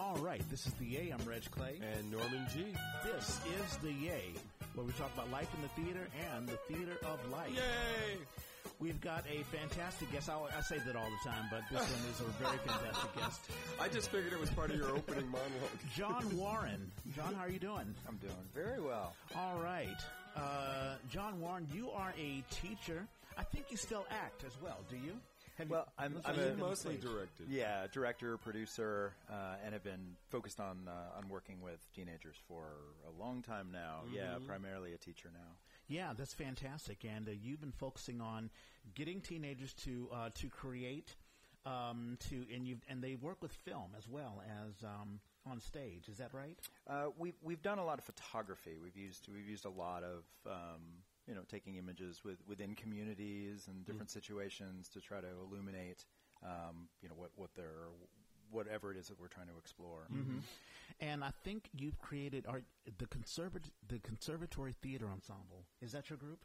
All right, this is the Yay. I'm Reg Clay. And Norman G. This is the Yay, where we talk about life in the theater and the theater of life. Yay! We've got a fantastic guest. I, I say that all the time, but this one is a very fantastic guest. I just figured it was part of your opening monologue. John Warren. John, how are you doing? I'm doing very well. All right. Uh, John Warren, you are a teacher. I think you still act as well, do you? Have Well, you, I'm- I'm a- mostly on directed. Yeah, director, producer, uh, and have been focused on uh, on working with teenagers for a long time now. Yeah, primarily a teacher now. Yeah, that's fantastic. And uh, you've been focusing on getting teenagers to uh, to create, um, to and you and they work with film as well as um, on stage. Is that right? Uh, we've we've done a lot of photography. We've used we've used a lot of um, you know taking images with, within communities and different situations to try to illuminate um, you know what what they're whatever it is that we're trying to explore. And I think you've created our, the conservat- the Conservatory Theater Ensemble. Is that your group?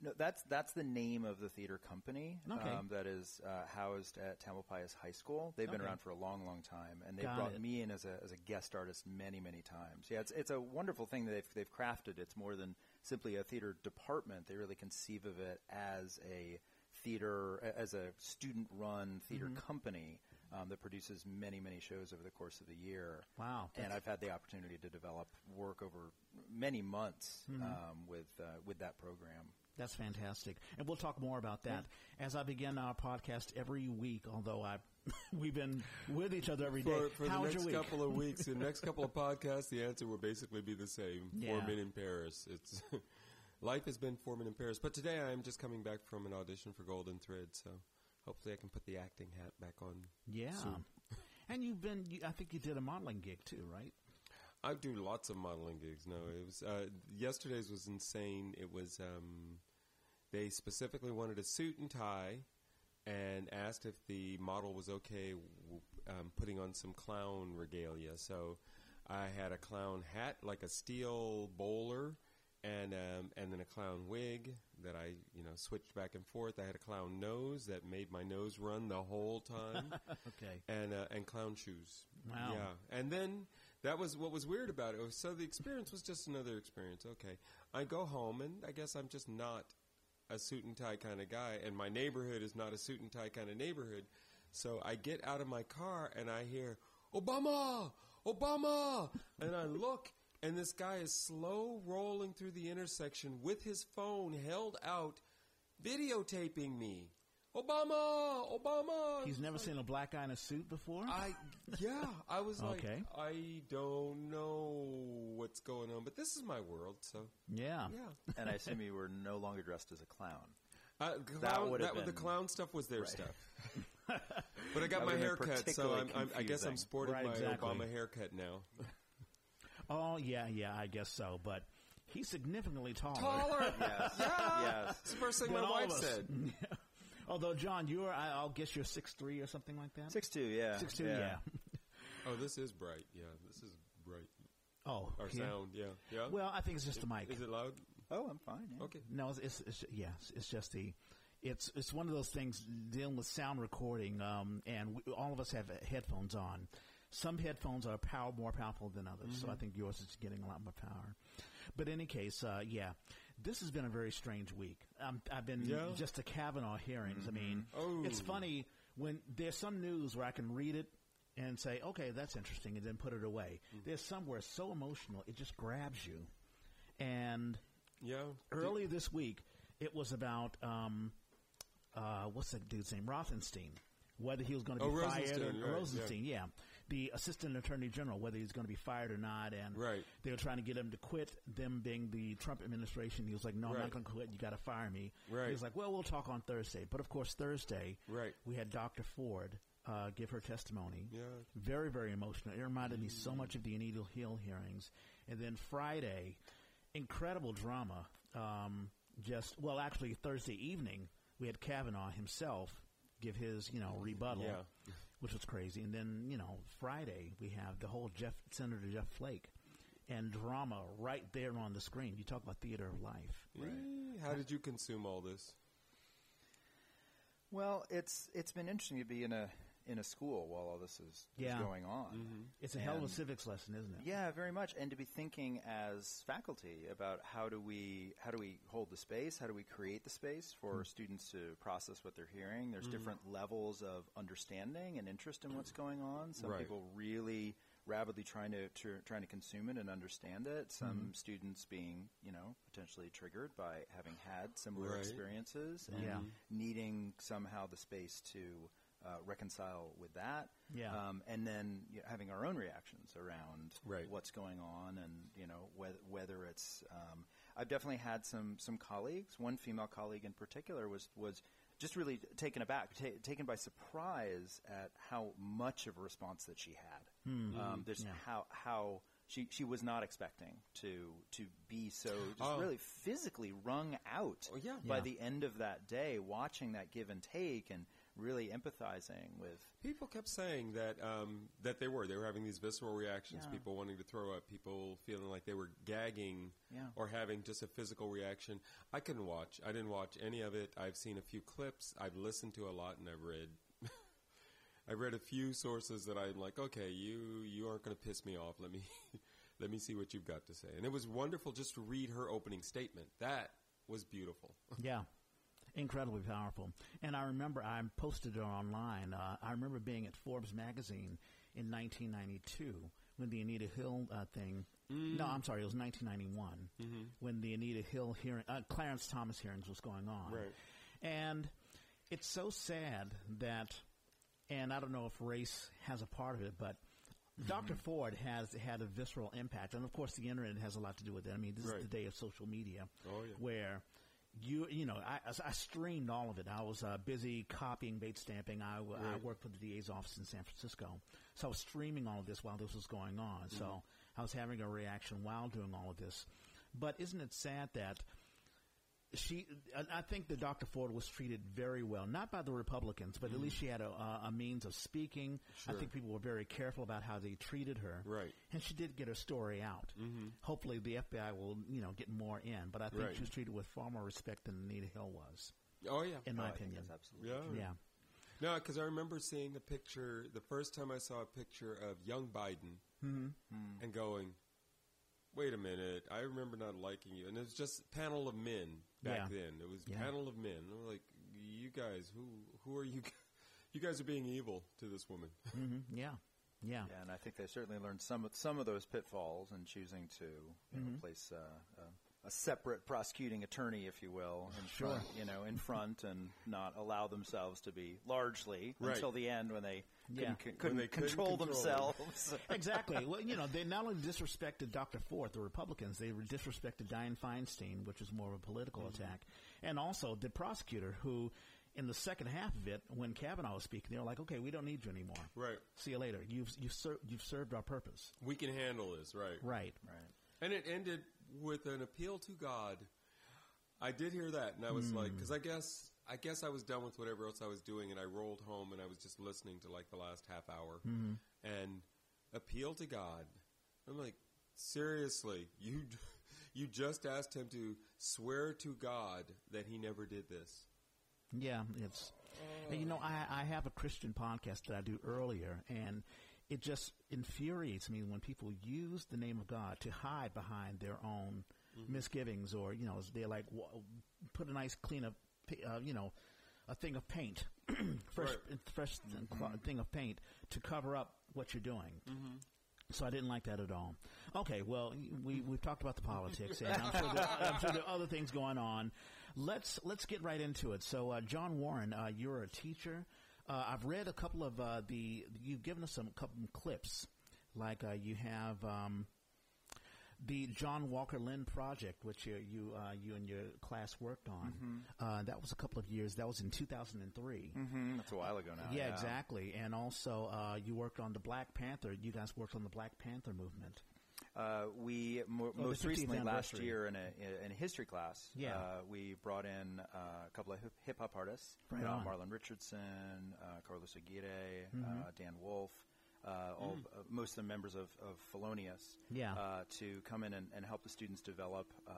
No, that's that's the name of the theater company Okay. um, that is uh, housed at Tamalpais High School. They've been around for a long, long time, and they've Got brought it. me in as a as a guest artist many, many times. Yeah, it's it's a wonderful thing that they've they've crafted. It's more than simply a theater department. They really conceive of it as a theater as a student run theater Mm-hmm. company um, that produces many, many shows over the course of the year. Wow, And I've had the opportunity to develop work over many months Mm-hmm. um, with uh, with that program. That's fantastic, and we'll talk more about that as I begin our podcast every week. Although I, we've been with each other every day. For, for the next couple of weeks, the next couple of podcasts, the answer will basically be the same. Yeah. Four Men in Paris. It's life has been Four Men in Paris, but today I am just coming back from an audition for Golden Thread, so hopefully I can put the acting hat back on. yeah, soon. and you've been. You, I think you did a modeling gig too, right? I do lots of modeling gigs. No, it was uh, yesterday's was insane. It was um, they specifically wanted a suit and tie, and asked if the model was okay w- um, putting on some clown regalia. So I had a clown hat, like a steel bowler, and um, and then a clown wig that I you know switched back and forth. I had a clown nose that made my nose run the whole time Okay. and uh, and clown shoes. Wow. Yeah, and then that was what was weird about it. So the experience was just another experience. Okay, I go home, and I guess I'm just not a suit and tie kind of guy, and my neighborhood is not a suit and tie kind of neighborhood. So I get out of my car and I hear Obama, Obama, and I look. And this guy is slow rolling through the intersection with his phone held out, videotaping me. Obama, Obama. He's never seen a black guy in a suit before. I yeah, I was like, Okay. I don't know what's going on, but this is my world, so yeah. yeah. and I assume you were no longer dressed as a clown. Uh, That would've that was the clown stuff was their Right. stuff. but I got That my would've hair cut, so I'm, I'm, I guess I'm sporting Right, my exactly. Obama haircut now. Oh yeah, yeah. I guess so. But he's significantly taller. Taller, Yes. yeah. Yes. It's the first thing than my wife of us. said. Although John, you're I, I'll guess you're six three or something like that. Six two, yeah. Six two. Yeah. Oh, this is bright. Yeah, this is bright. Oh, Our yeah. sound, yeah, yeah. Well, I think it's just the mic. is it loud? Oh, I'm fine. Yeah. Okay. No, it's, it's, it's yeah, it's, it's just the, it's it's one of those things dealing with sound recording, um, and we, all of us have uh, headphones on. Some headphones are power more powerful than others, so I think yours is getting a lot more power. But in any case, uh, yeah, this has been a very strange week. Um, I've been Yeah. just the Kavanaugh hearings. I mean, Oh. it's funny when there's some news where I can read it and say, okay, that's interesting, and then put it away. There's some where it's so emotional it just grabs you, and Yeah. early this week, it was about um, uh, what's that dude's name? Rothenstein. Whether he was going to be Oh, fired or right, Rosenstein, yeah. The assistant attorney general, whether he's going to be fired or not, and Right. they were trying to get him to quit. Them being the Trump administration, he was like, "No, I'm not going to quit. You got to fire me." Right. He was like, "Well, we'll talk on Thursday." But of course, Thursday, Right. we had Dr. Ford uh, give her testimony. Yeah. Very, very emotional. It reminded me so much of the Anita Hill hearings. And then Friday, incredible drama. Um, just well, actually Thursday evening we had Kavanaugh himself give his you know rebuttal, Yeah. Which was crazy. And then you know Friday we have the whole Jeff Senator Jeff Flake and drama right there on the screen. You talk about theater of life. Eh, How did you consume all this? Well, it's it's been interesting to be in a in a school while all this is, Yeah. is going on. Mm-hmm. It's a hell of a civics lesson, isn't it? Yeah, very much, and to be thinking as faculty about how do we how do we hold the space, how do we create the space for mm-hmm. students to process what they're hearing. There's mm-hmm. different levels of understanding and interest in what's going on. Some Right. people really rapidly trying to, to trying to consume it and understand it. Some students being you know potentially triggered by having had similar Right. experiences and Yeah. needing somehow the space to uh, reconcile with that. Yeah. Um, and then you know, having our own reactions around Right. what's going on, and you know whether, whether it's. Um, I've definitely had some some colleagues. One female colleague in particular was was just really taken aback, ta- taken by surprise at how much of a response that she had. Um, there's Yeah. how how. She, she was not expecting to to be so just Oh. really physically wrung out Oh, yeah. by Yeah. the end of that day, watching that give and take and really empathizing with People kept saying that um, that they were they were having these visceral reactions. Yeah. People wanting to throw up. People feeling like they were gagging Yeah. or having just a physical reaction. I couldn't watch. I didn't watch any of it. I've seen a few clips. I've listened to a lot, and I've read. I read a few sources that I'm like, okay, you you aren't going to piss me off. Let me let me see what you've got to say. And it was wonderful just to read her opening statement. That was beautiful. Yeah. Incredibly powerful. And I remember I posted it online. Uh, I remember being at Forbes magazine in 1992 when the Anita Hill uh, thing. No, I'm sorry, it was 1991 when the Anita Hill hearing, uh, Clarence Thomas hearings was going on. Right. And it's so sad that, and I don't know if race has a part of it, but Dr. Ford has had a visceral impact, and of course, the internet has a lot to do with it. I mean, this Right. is the day of social media, Oh, yeah. where you you know I, I streamed all of it. I was uh, busy copying, Bates stamping. I, w- I Right. worked for the DA's office in San Francisco, so I was streaming all of this while this was going on. So Mm-hmm. I was having a reaction while doing all of this. But isn't it sad that she? I- I think that Dr. Ford was treated very well, not by the Republicans, but at least she had a, a, a means of speaking. I Mm-hmm. Think people were very careful about how they treated her, Right. and she did get her story out. Mm-hmm. Hopefully, the FBI will you know get more in, but I think Right. she was treated with far more respect than Anita Hill was, Oh yeah. in my Oh, I opinion. that's absolutely yeah. Yeah. No, because I remember seeing a picture the first time I saw a picture of young Biden and going, "Wait a minute! I remember not liking you." And it was just panel of men back Yeah. then. It was Yeah. panel of men. I'm like, "You guys, who who are you? g- You guys are being evil to this woman." hmm Yeah. Yeah. Yeah, and I think they certainly learned some of some of those pitfalls in choosing to you know, place uh, uh, a separate prosecuting attorney, if you will, in Sure. front, you know, in front, and not allow themselves to be largely Right. until the end when they Yeah. couldn't, c- couldn't they couldn't control control themselves. exactly. Well, you know, they not only disrespected Dr. Ford, the Republicans, they disrespected Dianne Feinstein, which was more of a political Mm-hmm. attack, and also the prosecutor, who, in the second half of it, when Kavanaugh was speaking, they were like, "Okay, we don't need you anymore. Right. See you later. You've you've, ser- you've served our purpose." We can handle this, right? Right. right. And it ended with an appeal to God. I did hear that, and I was like, hmm. because I guess I guess I was done with whatever else I was doing, and I rolled home, and I was just listening to like the last half hour, mm-hmm. and appeal to God. I'm like, seriously, you you just asked him to swear to God that he never did this. Yeah, it's. And, you know, I, I have a Christian podcast that I do earlier, and it just infuriates me when people use the name of God to hide behind their own misgivings, or you know, they're like, w- put a nice clean up, uh, you know, a thing of paint, fresh, fresh cl- thing of paint to cover up what you're doing. So I didn't like that at all. Okay, well, we we've talked about the politics, and I'm sure, there, I'm sure there are other things going on. Let's let's get right into it. So, uh, John Warren, uh, you're a teacher. Uh, I've read a couple of uh, the. You've given us some couple of clips, like uh, you have um, the John Walker Lindh project, which you you, uh, you and your class worked on. Uh, that was a couple of years. That was in 2003. Mm-hmm. That's a while ago now. Yeah, exactly. And also, uh, you worked on the Black Panther. You guys worked on the Black Panther movement. Uh, we mo- Oh, most recently last year in a in a history class, Yeah. uh, we brought in uh, a couple of hip hop artists, Right uh. Marlon Richardson, uh, Carlos Aguirre, Mm-hmm. uh, Dan Wolf, uh, all, uh, most of the members of, of Felonious, Yeah. uh, to come in and, and help the students develop uh,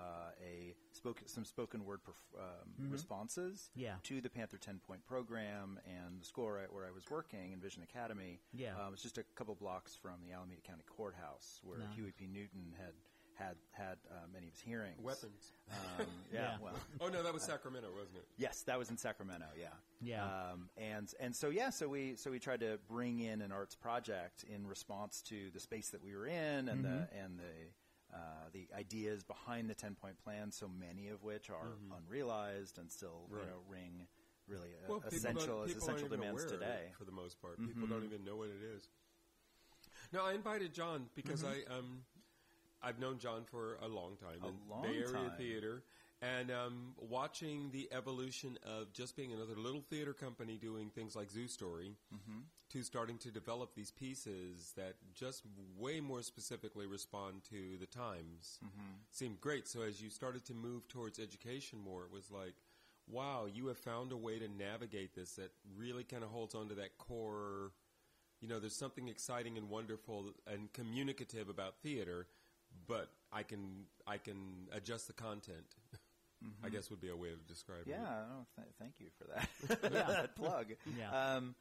a spoken, some spoken word perf- um, responses Mm-hmm. Yeah. to the Panther 10 point program and the school where I, where I was working in Vision Academy. Yeah. it was just a couple blocks from the Alameda County Courthouse where. Huey P. Newton had had had uh, many of his hearings. Weapons. Um, yeah, Yeah. Well, Oh no, that was Sacramento, wasn't it? Yes, that was in Sacramento. Yeah. Yeah. Um, and and so yeah, so we so we tried to bring in an arts project in response to the space that we were in and the and the uh, the ideas behind the ten point plan. So many of which are unrealized and still Right. you know ring really uh, Well, people essential don't- as essential aren't even demands aware today. Mm-hmm. for the most part. People don't even know what it is. No, I invited John because Mm-hmm. I um, I've known John for a long time A in long Bay Area time. theater, and um, watching the evolution of just being another little theater company doing things like Zoo Story, Mm-hmm. to starting to develop these pieces that just way more specifically respond to the times Mm-hmm. seemed great. So as you started to move towards education more, it was like, wow, you have found a way to navigate this that really kind of holds on to that core. You know, there's something exciting and wonderful and communicative about theater, but I can I can adjust the content. I guess would be a way of describing Mm-hmm. Yeah, it. no, th- thank you for that, that plug. Yeah. Um,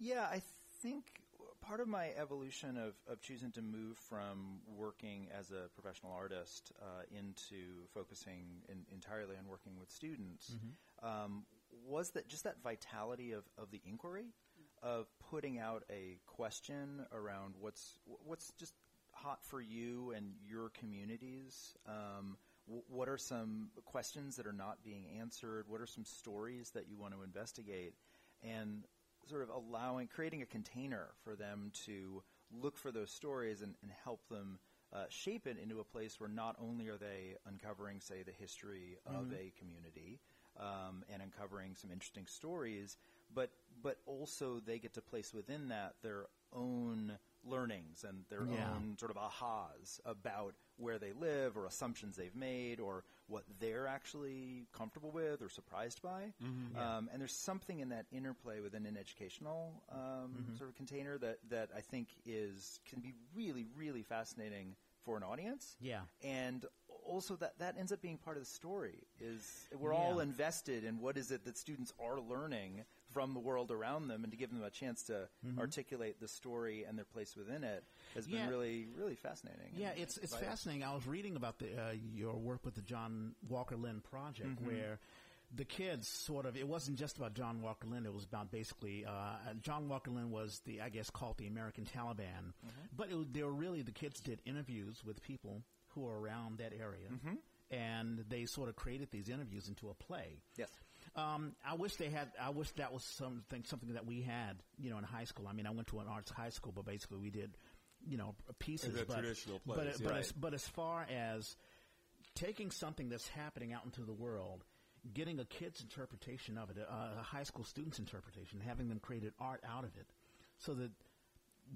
yeah, I think part of my evolution of, of choosing to move from working as a professional artist uh, into focusing in, entirely on working with students um, was that just that vitality of, of the inquiry, of putting out a question around what's what's just hot for you and your communities. Um, wh- what are some questions that are not being answered? What are some stories that you want to investigate? And sort of allowing, creating a container for them to look for those stories and, and help them uh, shape it into a place where not only are they uncovering, say, the history of a community um, and uncovering some interesting stories, but but also they get to place within that their own learnings and their Yeah. own sort of ahas about where they live or assumptions they've made or what they're actually comfortable with or surprised by. Um, and there's something in that interplay within an educational um, sort of container that, that I think is can be really, really fascinating for an audience. Yeah. And also that that ends up being part of the story is we're all invested in what is it that students are learning from the world around them and to give them a chance to articulate the story and their place within it has Yeah. been really really fascinating. Yeah, it's it's vital. fascinating. I was reading about the uh, your work with the John Walker Lindh project, Mm-hmm. where the kids sort of it wasn't just about John Walker Lindh. It was about basically uh, John Walker Lindh was the I guess called the American Taliban, Mm-hmm. but it, they were really the kids did interviews with people who were around that area, Mm-hmm. and they sort of created these interviews into a play. Yes. Um, I wish they had. I wish that was something something that we had. You know, in high school. I mean, I went to an arts high school, but basically we did, you know, pieces. But, traditional but, plays, but, yeah. as, but as far as taking something that's happening out into the world, getting a kid's interpretation of it, a, a high school student's interpretation, having them create an art out of it, so that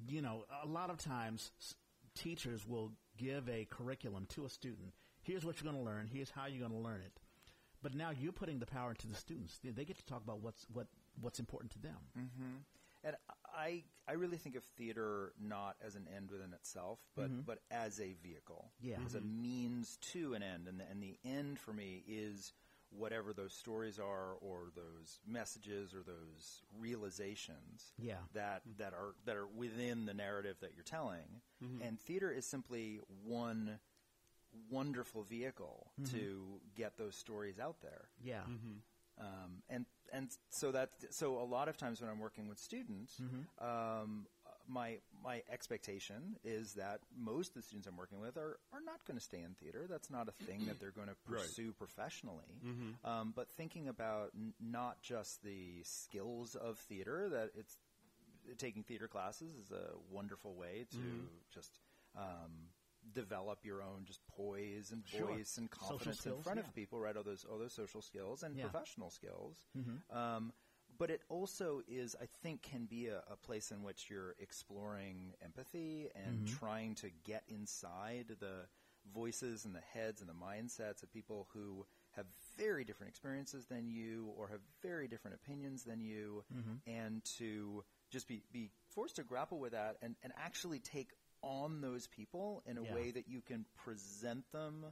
you know, a lot of times s- teachers will give a curriculum to a student. Here's what you're going to learn. Here's how you're going to learn it. But now you're putting the power into the students. They, they get to talk about what's what what's important to them. Mm-hmm. And I I really think of theater not as an end within itself, but mm-hmm. but as a vehicle, Yeah. as a mm-hmm. means to an end, and the, and the end for me is whatever those stories are, or those messages, or those realizations Yeah. that that are that are within the narrative that you're telling. And theater is simply one wonderful vehicle to get those stories out there. Yeah. Um, and and so that so a lot of times when I'm working with students, um, my my expectation is that most of the students I'm working with are, are not going to stay in theater. That's not a thing that they're going to Right. pursue professionally. Um, but thinking about n- not just the skills of theater, that it's taking theater classes is a wonderful way to just um, develop your own just poise and Sure. voice and Social confidence in front yeah. of people, right? All those all those social skills and Yeah. Mm-hmm. professional skills. Um, but it also is, I think, can be a, a place in which you're exploring empathy and Mm-hmm. trying to get inside the voices and the heads and the mindsets of people who have very different experiences than you or have very different opinions than you, Mm-hmm. and to just be, be forced to grapple with that and, and actually take on those people in a Yeah. way that you can present them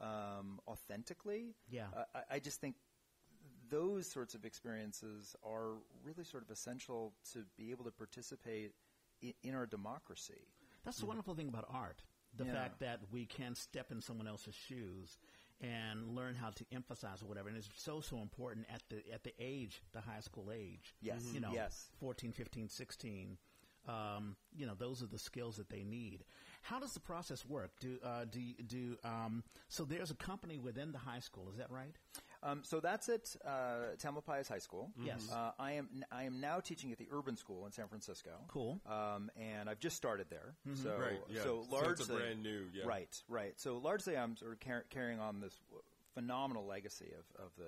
um, authentically. Yeah. Uh, I, I just think those sorts of experiences are really sort of essential to be able to participate in, in our democracy. That's the wonderful thing about art. The Yeah. fact that we can step in someone else's shoes and learn how to emphasize or whatever. And it's so, so important at the, at the age, the high school age. Yes. You know, Yes. 14, 15, 16. Um, you know, those are the skills that they need. How does the process work? Do, uh, do, do, um, so there's a company within the high school, is that right? Um, so that's at uh, Tamalpais High School. Yes. Uh, I am I am now teaching at the Urban School in San Francisco. Cool. Um, and I've just started there. So Right, yeah. so So it's a largely brand new, yeah. Right, right. So largely, I'm sort of car- carrying on this w- phenomenal legacy of of the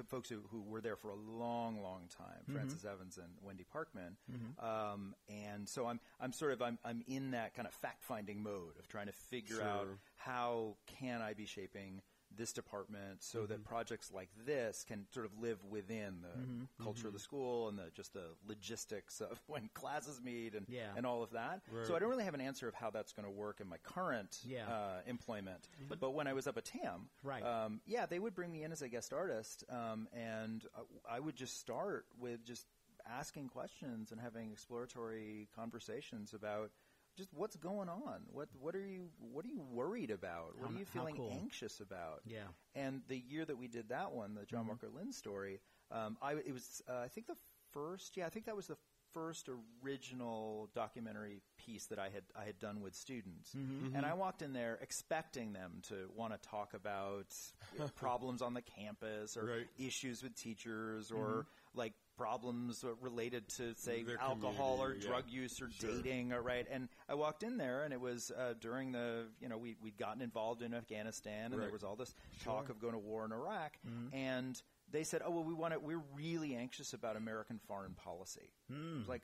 uh, folks who, who were there for a long, long time. Francis Evans and Wendy Parkman. Um, and so I'm I'm sort of I'm I'm in that kind of fact finding mode of trying to figure out how can I be shaping this department so Mm-hmm. that projects like this can sort of live within the Mm-hmm. culture of the school and the just the logistics of when classes meet and Yeah. and all of that. Right. So I don't really have an answer of how that's going to work in my current Yeah. uh, employment. But, when I was up at TAM, Right. um, yeah, they would bring me in as a guest artist, um, and uh, I would just start with just asking questions and having exploratory conversations about just what's going on. What what are you what are you worried about? What How- are you feeling cool. anxious about? Yeah. And the year that we did that one, the John Mm-hmm. Walker Lindh story, um, I it was uh, I think the first yeah I think that was the first original documentary piece that I had I had done with students, Mm-hmm. and I walked in there expecting them to want to talk about you know, problems on the campus or Right. issues with teachers or Mm-hmm. like problems related to say Their alcohol or yeah. drug use or dating or right and I walked in there and it was uh, during the you know we we'd gotten involved in Afghanistan and there was all this talk of going to war in Iraq Mm-hmm. and they said oh well we want to we're really anxious about American foreign policy Mm. Like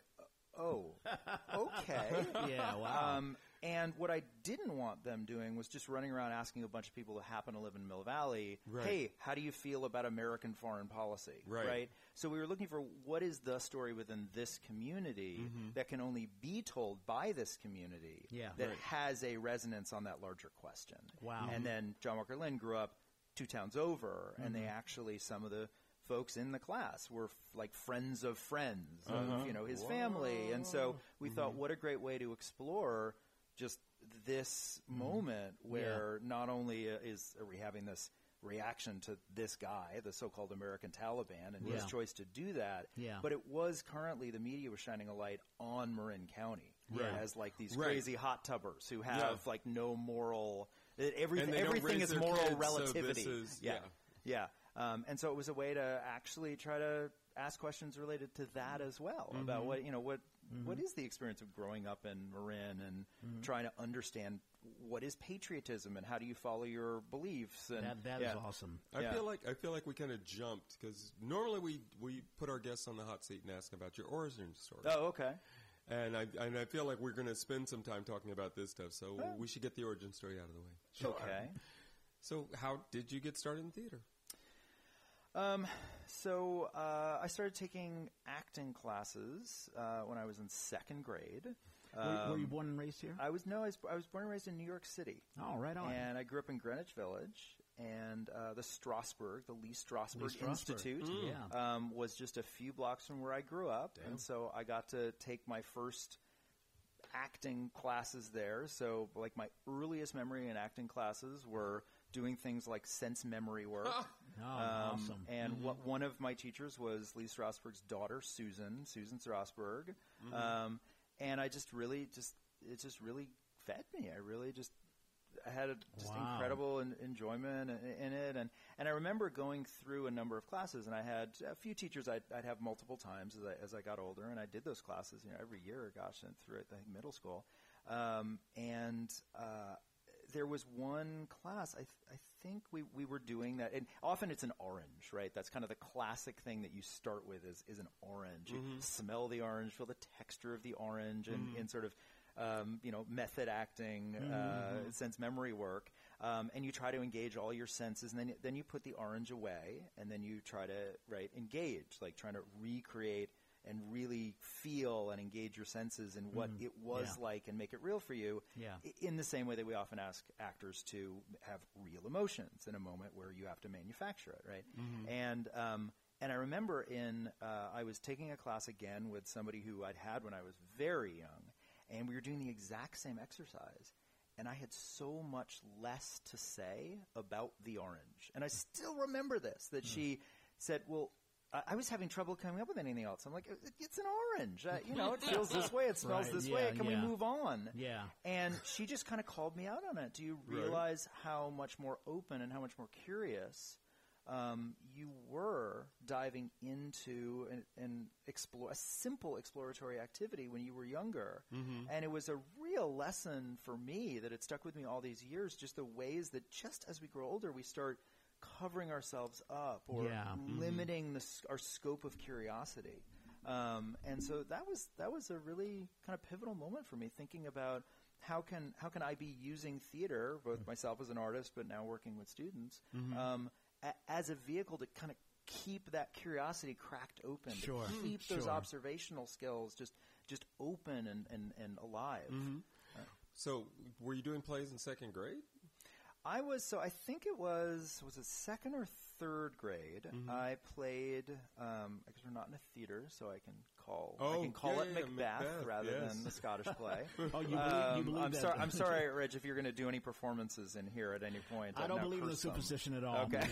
oh okay Yeah, wow. um, and what I didn't want them doing was just running around asking a bunch of people who happen to live in Mill Valley, Right. "Hey, how do you feel about American foreign policy?" Right. So we were looking for what is the story within this community mm-hmm. that can only be told by this community Yeah. that Right. has a resonance on that larger question. Wow. And mm-hmm. then John Walker Lindh grew up two towns over, and they mm-hmm. actually some of the folks in the class were f- like friends of friends of uh-huh. you know his family, and so we mm-hmm. thought, what a great way to explore just this mm-hmm. moment where not only uh, is are we having this reaction to this guy, the so-called American Taliban, and his choice to do that, Yeah. but it was currently the media was shining a light on Marin County Right. as like these Right. crazy hot tubbers who have like no moral. that Every, And they don't everything is moral kids, so relativity. this is- yeah, yeah. Um, and so it was a way to actually try to ask questions related to that as well mm-hmm. about what you know what mm-hmm. what is the experience of growing up in Marin and mm-hmm. trying to understand what is patriotism and how do you follow your beliefs and that, that is yeah. awesome. I Yeah. feel like I feel like we kind of jumped because normally we we put our guests on the hot seat and ask about your origin story. Oh, okay. And I and I feel like we're going to spend some time talking about this stuff, so we should get the origin story out of the way. Okay. So, how did you get started in theater? Um, so uh, I started taking acting classes uh, when I was in second grade. were, were you Um, born and raised here? I was no, I was, I was born and raised in New York City, oh, right on. and I grew up in Greenwich Village. And uh, the Strasberg, the Lee Strasberg, Lee Strasberg. Institute, Mm. Yeah. um, was just a few blocks from where I grew up, and so I got to take my first acting classes there. So, like my earliest memory in acting classes were doing things like sense memory work. Oh, Um, awesome. And what, one of my teachers was Lee Strasberg's daughter, Susan, Susan Strasberg. Um, and I just really, just it just really fed me. I really just I had a, just Wow. incredible en- enjoyment in, in it. And, and I remember going through a number of classes, and I had a few teachers I'd, I'd have multiple times as I, as I got older, and I did those classes you know, every year, gosh, and through I think middle school. Um, and uh, there was one class I, th- I think we, we were doing that and often it's an orange right? That's kind of the classic thing that you start with is, is an orange. You smell the orange feel the texture of the orange and, and sort of um, you know method acting uh, sense memory work. Um, and you try to engage all your senses and then, then you put the orange away and then you try to right engage like trying to recreate and really feel and engage your senses in what it was Mm-hmm. Yeah. like and make it real for you. Yeah. In the same way that we often ask actors to have real emotions in a moment where you have to manufacture it, right? And um, and I remember in uh, I was taking a class again with somebody who I'd had when I was very young, and we were doing the exact same exercise. And I had so much less to say about the orange. And I still remember this that she said, Well, I, I was having trouble coming up with anything else. I'm like, "It- It's an orange. Uh, you know, it feels this way, it smells Right, this yeah, way. Can yeah. we move on? Yeah. And she just kind of called me out on it. Do you Right. realize how much more open and how much more curious um, you were diving into an, an explore a simple exploratory activity when you were younger? And it was a real lesson for me that it stuck with me all these years. Just the ways that just as we grow older, we start covering ourselves up or Yeah. Mhm. limiting the, our scope of curiosity. Um, and so that was that was a really kind of pivotal moment for me, thinking about how can how can I be using theater, Mm-hmm. both myself as an artist, but now working with students, um, a, as a vehicle to kind of keep that curiosity cracked open, Sure. to keep those Sure. observational skills just just open and and, and alive. Mm-hmm. So, were you doing plays in second grade? I was so I think it was was it second or third grade. Mm-hmm. I played. Um, I guess we're not in a theater, so I can call. I Oh, can call yeah, it yeah, Macbeth, Macbeth, rather yes. than the Scottish play. Oh, you believe, you Um, believe I'm that? sorry. I'm sorry, Reg. If you're going to do any performances in here at any point, I I've don't believe in the cursed them. superstition at all. Okay.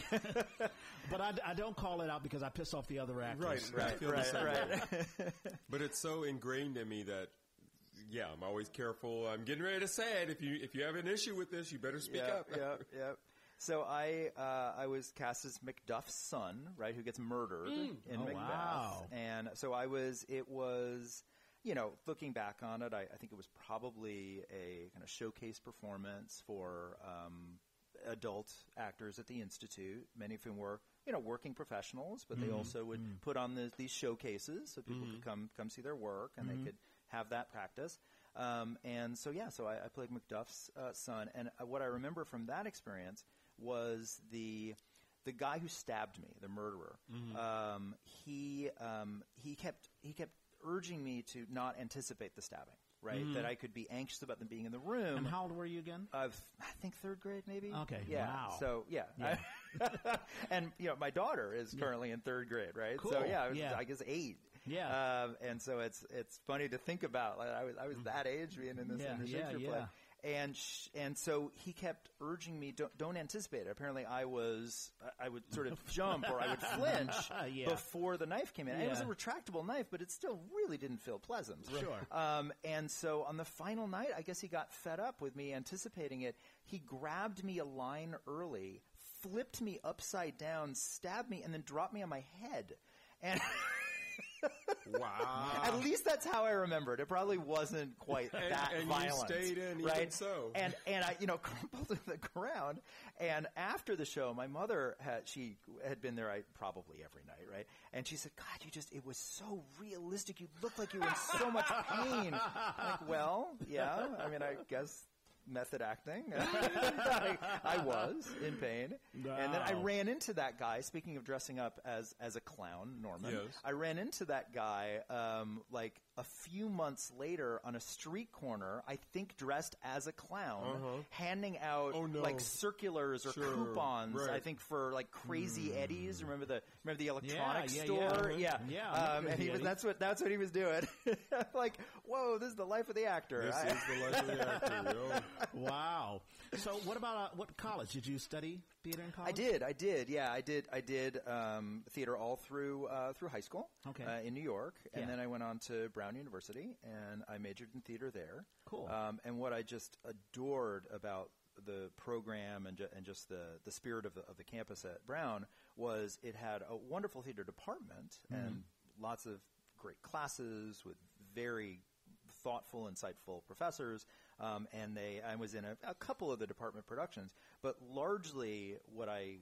but I, I don't call it out because I piss off the other actors. Right, right, right, right. But it's so ingrained in me that, yeah, I'm always careful. I'm getting ready to say it. If you if you have an issue with this, you better speak yeah, up. yeah, yeah. So I uh, I was cast as Macduff's son, right, who gets murdered mm. in Oh, Macbeth, wow. and so I was. It was, you know, looking back on it, I, I think it was probably a kind of showcase performance for um, adult actors at the institute. Many of whom were, you know, working professionals, but they mm. also would mm. put on the, these showcases so people could come come see their work and they mm-hmm. could have that practice. Um, and so yeah, so I, I played Macduff's uh, son, and uh, what I remember from that experience was the the guy who stabbed me, the murderer. Um, he um, he kept he kept urging me to not anticipate the stabbing, right? That I could be anxious about them being in the room. And how old were you again? Of I think third grade, maybe. Okay, Yeah. wow. So yeah, and you know my daughter is currently in third grade, right? So yeah, yeah. I guess eight. Yeah. Um, and so it's it's funny to think about. Like I was I was that age being in this Yeah, in the yeah, yeah. play. And sh- and so he kept urging me don't don't anticipate it. Apparently, I was I- would sort of jump or I would flinch Yeah. before the knife came in. And It was a retractable knife, but it still really didn't feel pleasant. Sure. Um, and so on the final night, I guess he got fed up with me anticipating it. He grabbed me a line early, flipped me upside down, stabbed me, and then dropped me on my head. And Wow. at least that's how I remember it. It probably wasn't quite And- that and you violent. stayed in even right? so. And and I, you know, crumpled to the ground. And after the show, my mother had she had been there, I probably every night, right? And she said, "God, you just it was so realistic. You looked like you were in so much pain." I'm like, well, yeah. I mean, I guess method acting. I, I was in pain, and then I ran into that guy. Speaking of dressing up as as a clown, Norman. Yes. I ran into that guy um, like a few months later on a street corner. I think dressed as a clown, handing out Oh, no. like circulars or Sure, coupons. right. I think for like Crazy Eddies. Remember the remember the electronics yeah, store? yeah. Yeah, Yeah, I Um, and he was that's what that's what he was doing. like, whoa, this is the life of the actor. This I- is the life of the actor. Wow. So what about uh, what college did you study theater in college? I did, I did, yeah, I did, I did um, theater all through uh, through high school, Okay. uh, in New York, and Yeah. then I went on to Brown University, and I majored in theater there. Cool. Um, and what I just adored about the program and, ju- and just the, the spirit of the, of the campus at Brown was it had a wonderful theater department Mm-hmm. and lots of great classes with very thoughtful, insightful professors, um, and they I was in a, a couple of the department productions, but largely what I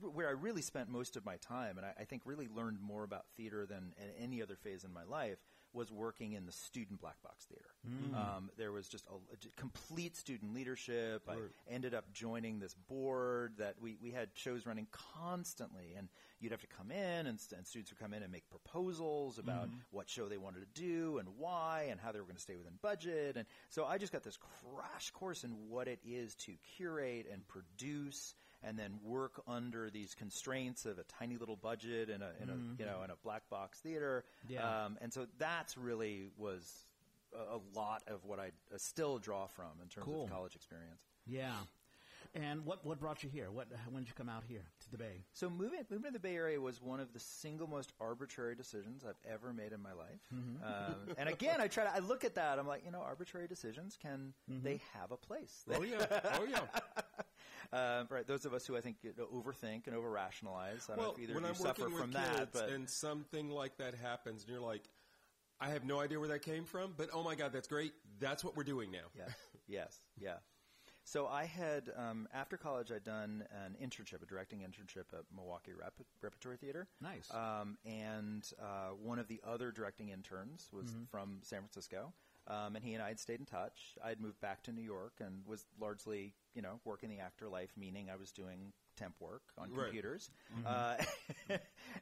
where I really spent most of my time, and I, I think really learned more about theater than in any other phase in my life, was working in the student black box theater. Um, there was just a complete student leadership. Right. I ended up joining this board that we, we had shows running constantly, and you'd have to come in, and, and students would come in and make proposals about what show they wanted to do and why, and how they were going to stay within budget. And so I just got this crash course in what it is to curate and produce and then work under these constraints of a tiny little budget in a, in a you know in a black box theater. Yeah. Um, and so that's really was a, a lot of what I uh, still draw from in terms Cool. of college experience. Yeah. And what what brought you here? What when did you come out here to the Bay? So moving moving to the Bay Area was one of the single most arbitrary decisions I've ever made in my life. Um, and again, I try to I look at that. I'm like, you know, arbitrary decisions can they have a place? Oh yeah, oh yeah. Um, right. Those of us who I think overthink and over rationalize. I don't know well, if either when of I'm you suffer working from with that, kids but and something like that happens, and you're like, I have no idea where that came from, but oh my god, that's great. That's what we're doing now. yes, yes, yeah. So I had um, after college, I'd done an internship, a directing internship at Milwaukee Rep- Repertory Theater. Nice. Um, and uh, one of the other directing interns was Mm-hmm. from San Francisco. Um, and he and I had stayed in touch. I had moved back to New York and was largely, you know, working the actor life, meaning I was doing temp work on Right. computers. Uh,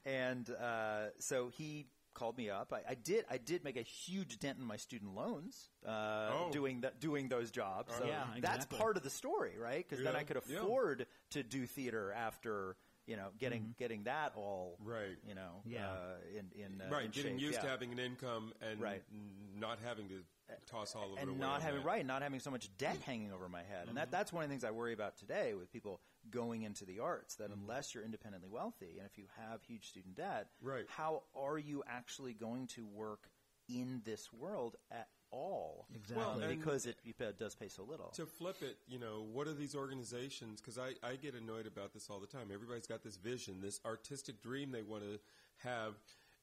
and uh, so he called me up. I, I did. I did make a huge dent in my student loans uh, Oh. doing that, doing those jobs. So Yeah, that's exactly. part of the story, right? Because then I could yeah. afford to do theater after you know getting getting that all Right. You know, Yeah. uh, in in uh, Right, in getting shape, used to having an income and Right. n- not having to toss all it and not having right, not having so much debt hanging over my head, Mm-hmm. and that that's one of the things I worry about today with people going into the arts. That Mm-hmm. unless you're independently wealthy, and if you have huge student debt, Right. how are you actually going to work in this world at all? Exactly. Well, because it, it does pay so little. To flip it, you know, what are these organizations? Because I, I get annoyed about this all the time. Everybody's got this vision, this artistic dream they want to have,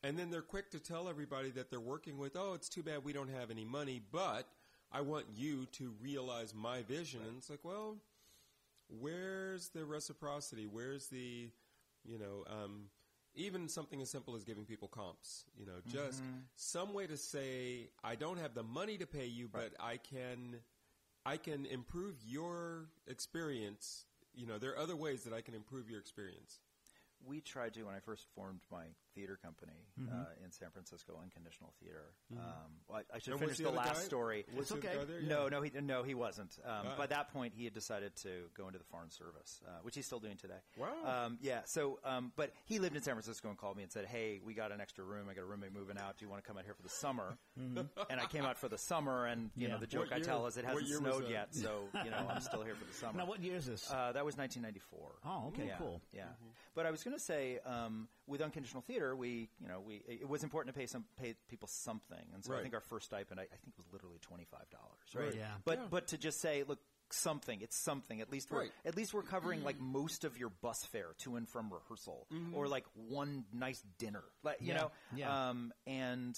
and then they're quick to tell everybody that they're working with, oh, it's too bad we don't have any money, but I want you to realize my vision. And it's like, well, where's the reciprocity? Where's the, you know, um, even something as simple as giving people comps, you know, just some way to say, I don't have the money to pay you, but I can, I can improve your experience. You know, there are other ways that I can improve your experience. we tried to when I first formed my theater company uh, in San Francisco, Unconditional Theater. Um, well, I, I should And finish the the, last guy- story. was other okay. there? No, no, he no, he wasn't. Um, Ah. By that point, he had decided to go into the foreign service, uh, which he's still doing today. Wow. Um, yeah. So, um, but he lived in San Francisco and called me and said, "Hey, we got an extra room. I got a roommate moving out. Do you want to come out here for the summer?" and I came out for the summer, and you Yeah. know the joke What I year- tell is it hasn't snowed yet, so you know I'm still here for the summer. Now, what year is this? Uh, that was 1994. Oh, okay, yeah, cool. Yeah, but I was going to say, um, with unconditional theater, we, you know, we it was important to pay some pay people something, and so I think our first stipend, I, I think, was literally twenty five dollars, Right. right? Yeah. But Yeah. but to just say, look, something, it's something. At least we're Right. at least we're covering like most of your bus fare to and from rehearsal, or like one nice dinner, like you Yeah. know, Yeah. um, and.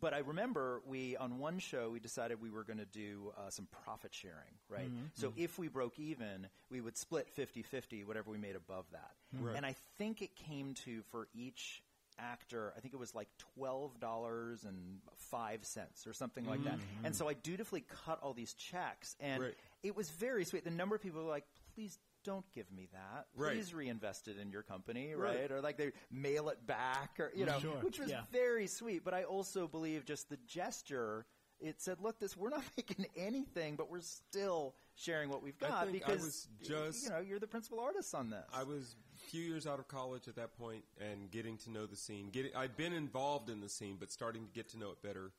But I remember we on one show we decided we were going to do uh, some profit sharing, right? So if we broke even, we would split 50-50 whatever we made above that. Right. And I think it came to for each actor, I think it was like twelve dollars and five cents or something like that. Mm-hmm. And so I dutifully cut all these checks, and Right. it was very sweet. The number of people were like, "Please don't give me that. Right. Please reinvest it in your company, Right. right?" Or like they mail it back, or you know, Sure. which was Yeah. very sweet. But I also believe just the gesture. It said, "Look, this we're not making anything, but we're still sharing what we've got because was just- you know you're the principal artist on this." I was few years out of college at that point and getting to know the scene. Getting, I'd been involved in the scene, but starting to get to know it better.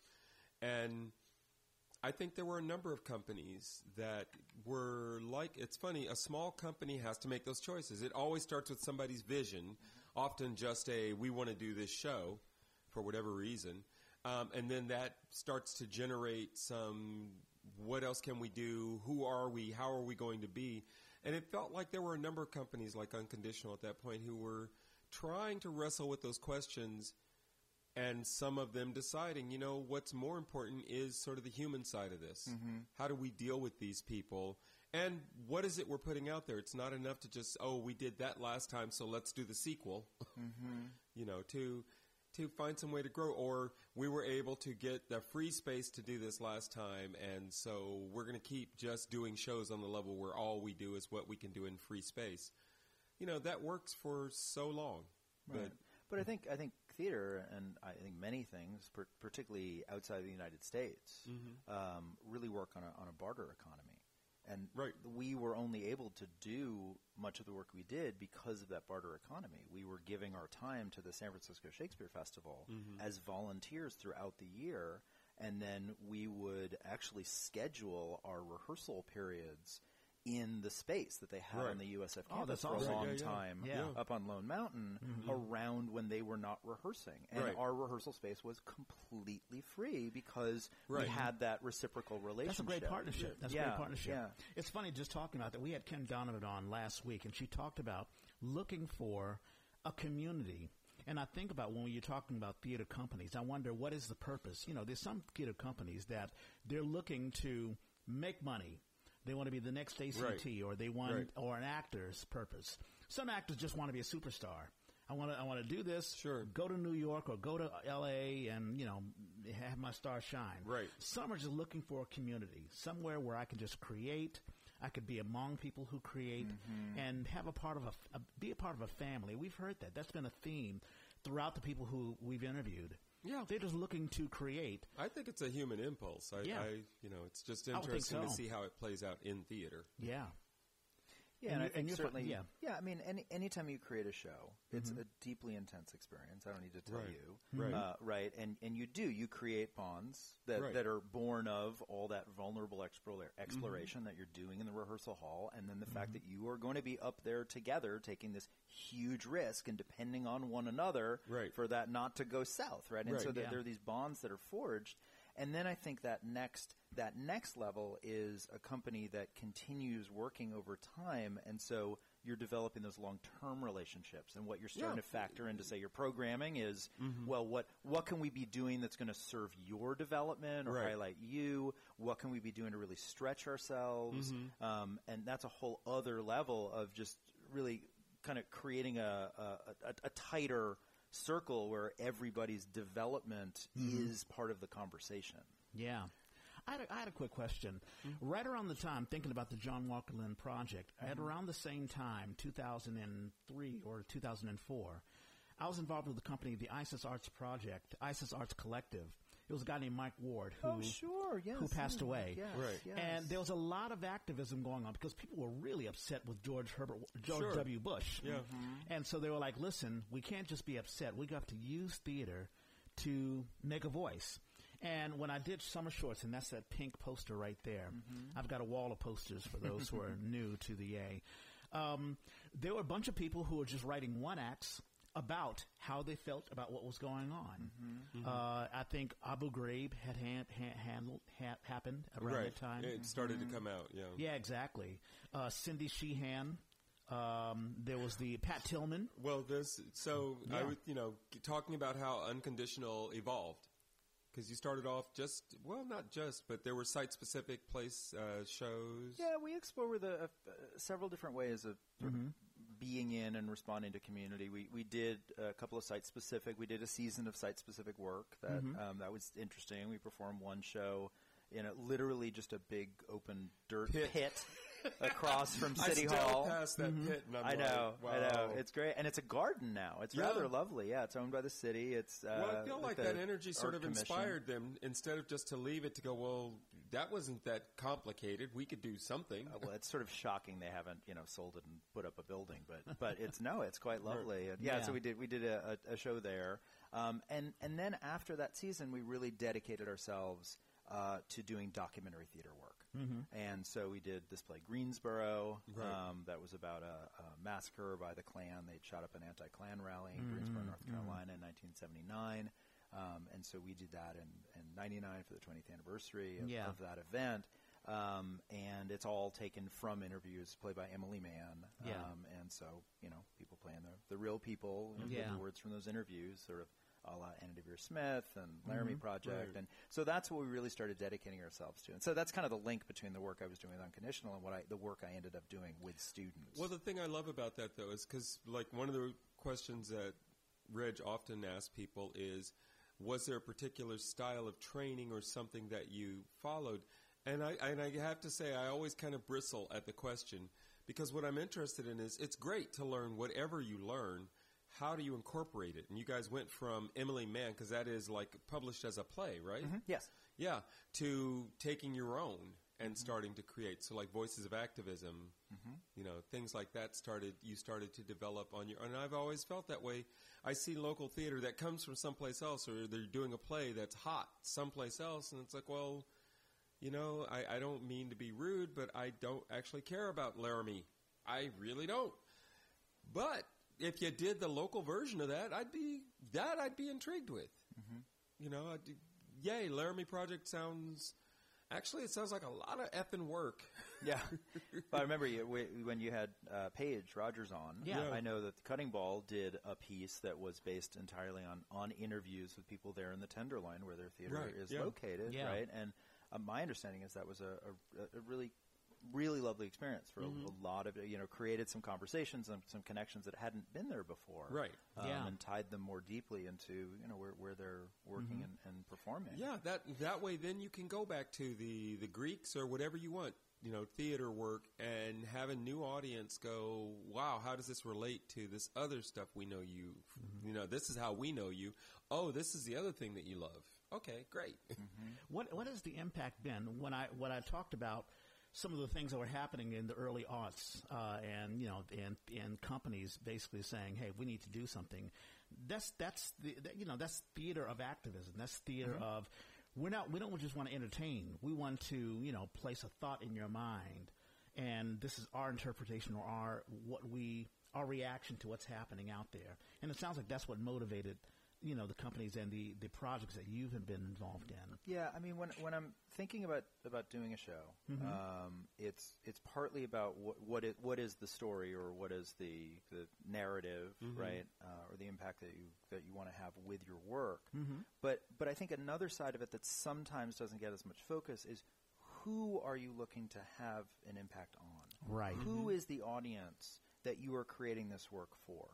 And I think there were a number of companies that were like, it's funny, a small company has to make those choices. It always starts with somebody's vision, often just a, we want to do this show for whatever reason. Um, and then that starts to generate some, what else can we do? Who are we? How are we going to be? And it felt like there were a number of companies like Unconditional at that point who were trying to wrestle with those questions and some of them deciding, you know, what's more important is sort of the human side of this. Mm-hmm. How do we deal with these people? And what is it we're putting out there? It's not enough to just, oh, we did that last time, so let's do the sequel. Mm-hmm. You know, to to find some way to grow, or we were able to get the free space to do this last time, and so we're going to keep just doing shows on the level where all we do is what we can do in free space. You know, that works for so long. Right. But But I think I think theater and I think many things, per- particularly outside of the United States, um, really work on a, on a barter economy. And Right. we were only able to do much of the work we did because of that barter economy. We were giving our time to the San Francisco Shakespeare Festival mm-hmm. as volunteers throughout the year, and then we would actually schedule our rehearsal periods in the space that they had Right. on the USF Oh, campus that's for awesome. a long Yeah, yeah. time Yeah. Mm-hmm. up on Lone Mountain around when they were not rehearsing. And Right. our rehearsal space was completely free because we had that reciprocal relationship. That's a great partnership. That's a great partnership. yeah. It's funny just talking about that. We had Kim Donovan on last week, and she talked about looking for a community. And I think about when you're talking about theater companies, I wonder what is the purpose. You know, there's some theater companies that they're looking to make money. They want to be the next ACT, or they want, Right. or an actor's purpose. Some actors just want to be a superstar. I want to, I want to do this. Sure. Go to New York or go to L.A. and you know have my star shine. Right. Some are just looking for a community, somewhere where I can just create. I could be among people who create Mm-hmm. and have a part of a, a be a part of a family. We've heard that. That's been a theme throughout the people who we've interviewed. Yeah. they're just looking to create. I think it's a human impulse. I, Yeah. I you know, it's just I would think interesting to see how it plays out in theater. Yeah, Yeah, And and, I you- think and you're certainly, yeah. yeah. I mean, any anytime you create a show, it's mm-hmm. a deeply intense experience. I don't need to tell Right. you, Right. Uh, right? And and you do you create bonds that Right. that are born of all that vulnerable explora- exploration mm-hmm. that you're doing in the rehearsal hall, and then the fact mm-hmm. that you are going to be up there together, taking this huge risk and depending on one another Right. for that not to go south, right? And so that Yeah. there are these bonds that are forged. And then I think that next that next level is a company that continues working over time, and so you're developing those long term relationships. And what you're starting Yeah. to factor into, say, your programming is, Mm-hmm. well, what what can we be doing that's going to serve your development or Right. highlight you? What can we be doing to really stretch ourselves? Mm-hmm. Um, and that's a whole other level of just really kind of creating a, a, a, a tighter circle where everybody's development Mm-hmm. is part of the conversation. yeah. I had, a, I had a quick question. Mm-hmm. Right around the time, thinking about the John Walker Lindh project, at around the same time, 2003 or 2004, I was involved with the company, the ISIS Arts Project, ISIS Arts Collective. It was a guy named Mike Ward who Oh, sure, yes. who passed yeah, away. Yes, Right. yes. And there was a lot of activism going on because people were really upset with George Herbert, George Sure. W. Bush. Yeah. And so they were like, listen, we can't just be upset. We got to use theater to make a voice. And when I did Summer Shorts, and that's that pink poster right there, I've got a wall of posters for those who are new to the A. Um, there were a bunch of people who were just writing one acts about how they felt about what was going on. Uh, I think Abu Ghraib had hand, hand, handled, ha- happened around right. that time. It started to come out. Yeah. Yeah, exactly. Uh, Cindy Sheehan. Um, there was the Pat Tillman. Well, this so I Yeah. would you know talking about how unconditional evolved because you started off just well not just but there were site specific place uh, shows. Yeah, we explore with a, a, several different ways of sort of being in and responding to community. We we did a couple of site specific. We did a season of site specific work that um, that was interesting. We performed one show in a, literally just a big open dirt Pit. pit, across from I City still Hall. pass that pit and I'm I know, like, I know. It's great, and it's a garden now. It's Yeah. rather lovely. Yeah, it's owned by the city. It's uh, well, I feel like that energy sort of Commission. inspired them instead of just to leave it to go. Well, that wasn't that complicated. We could do something. Uh, well, it's sort of shocking they haven't, you know, sold it and put up a building, but but it's no, it's quite lovely. And yeah, Yeah. so we did we did a, a, a show there, um, and and then after that season, we really dedicated ourselves uh, to doing documentary theater work. And so we did this play Greensboro, Right. um, that was about a, a massacre by the Klan. They'd shot up an anti-Klan rally in Greensboro, North Carolina, in 1979. Um, and so we did that in, in 99 for the 20th anniversary of, Yeah. of that event. Um, and it's all taken from interviews played by Emily Mann. Yeah. Um, and so, you know, people playing the, the real people, and Yeah. the words from those interviews, sort of a la Anna Deavere Smith and Laramie Project. Right. And so that's what we really started dedicating ourselves to. And so that's kind of the link between the work I was doing with Unconditional and what I, the work I ended up doing with students. Well, the thing I love about that though is because like one of the questions that Reg often asks people is, was there a particular style of training or something that you followed? And I, and I have to say, I always kind of bristle at the question because what I'm interested in is it's great to learn whatever you learn. How do you incorporate it? And you guys went from Emily Mann, because that is like published as a play, right? Mm-hmm. Yes. Yeah, to taking your own and mm-hmm. starting to create. So, like Voices of Activism, mm-hmm. you know, things like that started. You started to develop on your. And I've always felt that way. I see local theater that comes from someplace else, or they're doing a play that's hot someplace else, and it's like, well, you know, I, I don't mean to be rude, but I don't actually care about Laramie. I really don't. But if you did the local version of that, I'd be that I'd be intrigued with. Mm-hmm. You know, I'd, yay, Laramie Project sounds. Actually, it sounds like a lot of effing work. Yeah. but I remember you, wh- when you had uh, Paige Rogers on. Yeah. I know that the Cutting Ball did a piece that was based entirely on, on interviews with people there in the Tenderloin where their theater Right, is yeah. located, Yeah. right? And uh, my understanding is that was a, a, a really, really lovely experience for Mm-hmm. a, a lot of, you know, created some conversations and some connections that hadn't been there before. Right. Um, Yeah. And tied them more deeply into, you know, where, where they're working and, and performing. Yeah, that that way then you can go back to the the Greeks or whatever you want, you know, theater work and have a new audience go, "Wow, how does this relate to this other stuff we know you? You know, this is how we know you. Oh, this is the other thing that you love. Okay, great. What what has the impact been when I what I talked about some of the things that were happening in the early aughts, uh, and you know, and and companies basically saying, "Hey, we need to do something." That's that's the that, you know that's theater of activism. That's theater of we're not we don't just want to entertain. We want to you know place a thought in your mind, and this is our interpretation or our what we our reaction to what's happening out there. And it sounds like that's what motivated you know the companies and the the projects that you've been involved in. Yeah, I mean, when when I'm thinking about about doing a show, Mm-hmm. um, it's it's partly about what what is, what is the story or what is the the narrative, Mm-hmm. right, uh, or the impact that you that you want to have with your work. Mm-hmm. But but I think another side of it that sometimes doesn't get as much focus is who are you looking to have an impact on? Right. Who is the audience that you are creating this work for?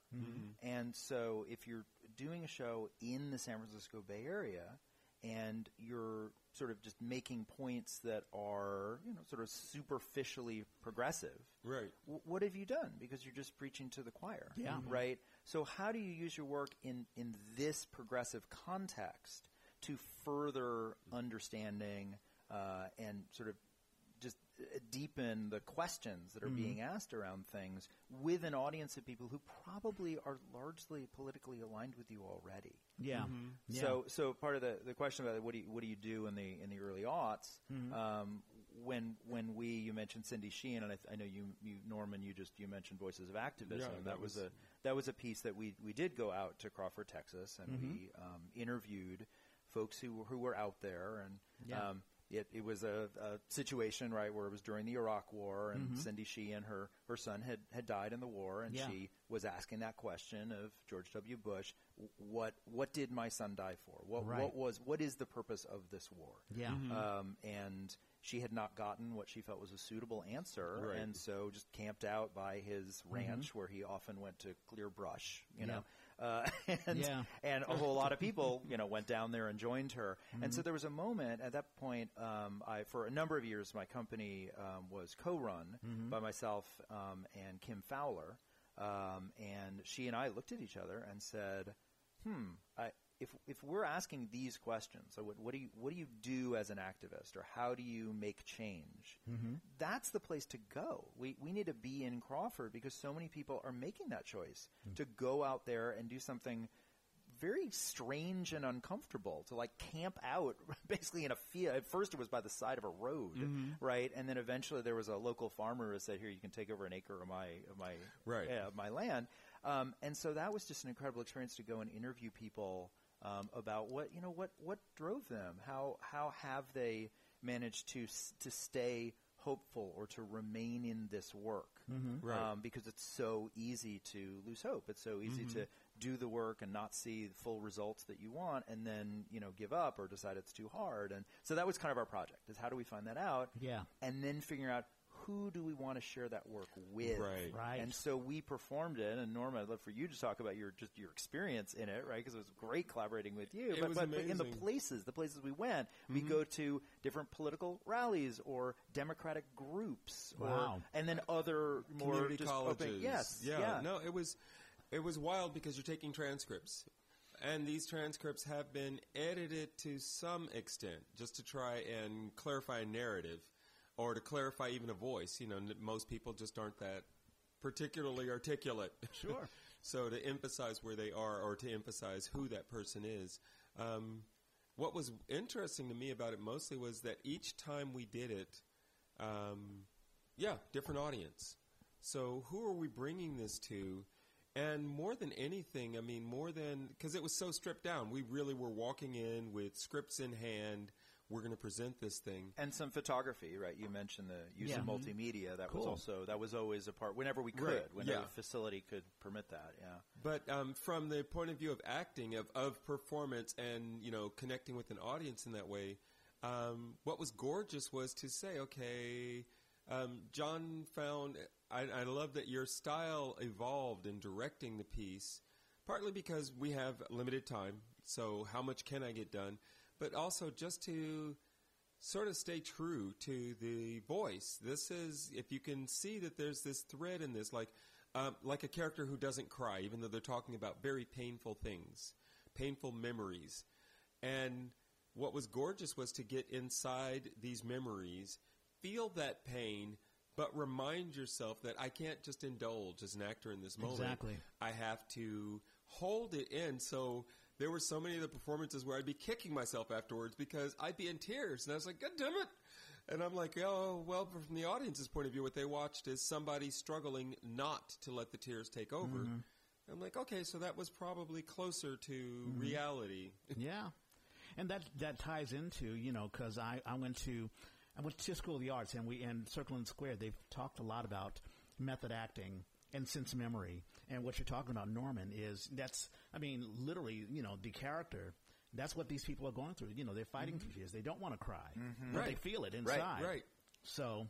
And so if you're doing a show in the San Francisco Bay Area and you're sort of just making points that are, you know, sort of superficially progressive, right. w- what have you done? Because you're just preaching to the choir, Yeah. Mhm. right? So how do you use your work in in this progressive context to further understanding uh, and sort of deepen the questions that are being asked around things with an audience of people who probably are largely politically aligned with you already. Yeah. Yeah. So, so part of the, the question about what do you, what do you do in the in the early aughts? Mm-hmm. Um, when when we you mentioned Cindy Sheehan and I, th- I know you, you Norman you just you mentioned Voices of Activism Yeah, that, that was, was- a that was a piece that we we did go out to Crawford Texas and Mm-hmm. we um, interviewed folks who were- who were out there and Yeah. um, it, it was a, a situation right where it was during the Iraq War and Cindy Sheehan her her son had had died in the war and Mm-hmm. Yeah. she was asking that question of George W. Bush what what did my son die for what Right. what was what is the purpose of this war Yeah. um, and she had not gotten what she felt was a suitable answer, Right. and so just camped out by his ranch where he often went to clear brush, you know. Uh, and Yeah. and a whole lot of people, you know, went down there and joined her. And so there was a moment at that point. Um, I for a number of years, my company um, was co-run by myself um, and Kim Fowler, um, and she and I looked at each other and said, "Hmm, I, if if we're asking these questions, so what, what do you what do you do as an activist, or how do you make change? Mm-hmm. That's the place to go. We we need to be in Crawford because so many people are making that choice mm. to go out there and do something." Very strange and uncomfortable to like camp out basically in a field. At first, it was by the side of a road, mm-hmm. right? And then eventually, there was a local farmer who said, "Here, you can take over an acre of my of my Right. yeah, of my land." Um, and so that was just an incredible experience to go and interview people um, about what you know what what drove them, how how have they managed to to stay hopeful or to remain in this work Right. um, because it's so easy to lose hope. It's so easy to do the work and not see the full results that you want, and then you know give up or decide it's too hard. And so that was kind of our project: is how do we find that out? Yeah. and then figuring out who do we want to share that work with? Right. Right. And so we performed it. And Norma, I'd love for you to talk about your just your experience in it, right? Because it was great collaborating with you. It but, was but, but in the places, the places we went, we mm-hmm. go to different political rallies or democratic groups, or, Wow. and then other more community just colleges. open- yes, yeah, yeah. No, it was it was wild because you're taking transcripts, and these transcripts have been edited to some extent just to try and clarify a narrative or to clarify even a voice. You know, n- most people just aren't that particularly articulate. Sure. so to emphasize where they are or to emphasize who that person is. Um, what was interesting to me about it mostly was that each time we did it, um, yeah, different audience. So who are we bringing this to? And more than anything, I mean, more than because it was so stripped down, we really were walking in with scripts in hand. We're going to present this thing. And some photography, right? You mentioned the use Yeah. of multimedia. That was also that was always a part. Whenever we could, Right, whenever yeah. the facility could permit that. Yeah. But um, from the point of view of acting, of, of performance, and you know, connecting with an audience in that way, um, what was gorgeous was to say, okay, um, John found. I, I love that your style evolved in directing the piece, partly because we have limited time. So how much can I get done? But also just to sort of stay true to the voice. This is if you can see that there's this thread in this, like um, like a character who doesn't cry, even though they're talking about very painful things, painful memories, and what was gorgeous was to get inside these memories, feel that pain. But remind yourself that I can't just indulge as an actor in this moment. Exactly. I have to hold it in. So there were so many of the performances where I'd be kicking myself afterwards because I'd be in tears, and I was like, "God damn it!" And I'm like, "Oh, well." From the audience's point of view, what they watched is somebody struggling not to let the tears take over. Mm-hmm. I'm like, okay, so that was probably closer to mm-hmm. reality. Yeah, and that that ties into you know because I, I went to I went to School of the Arts and we and Circle and Square they've talked a lot about method acting and sense memory and what you're talking about Norman is that's I mean literally you know the character that's what these people are going through you know they're fighting through tears they don't want to cry but they feel it inside right. right. so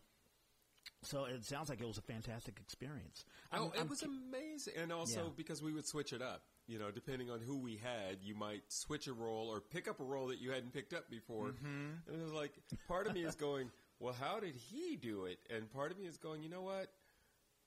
so it sounds like it was a fantastic experience I'm- Oh, it I'm was amazing, and also Yeah. because we would switch it up. You know, depending on who we had, you might switch a role or pick up a role that you hadn't picked up before. Mm-hmm. And it was like, part of me is going, "Well, how did he do it?" And part of me is going, "You know what?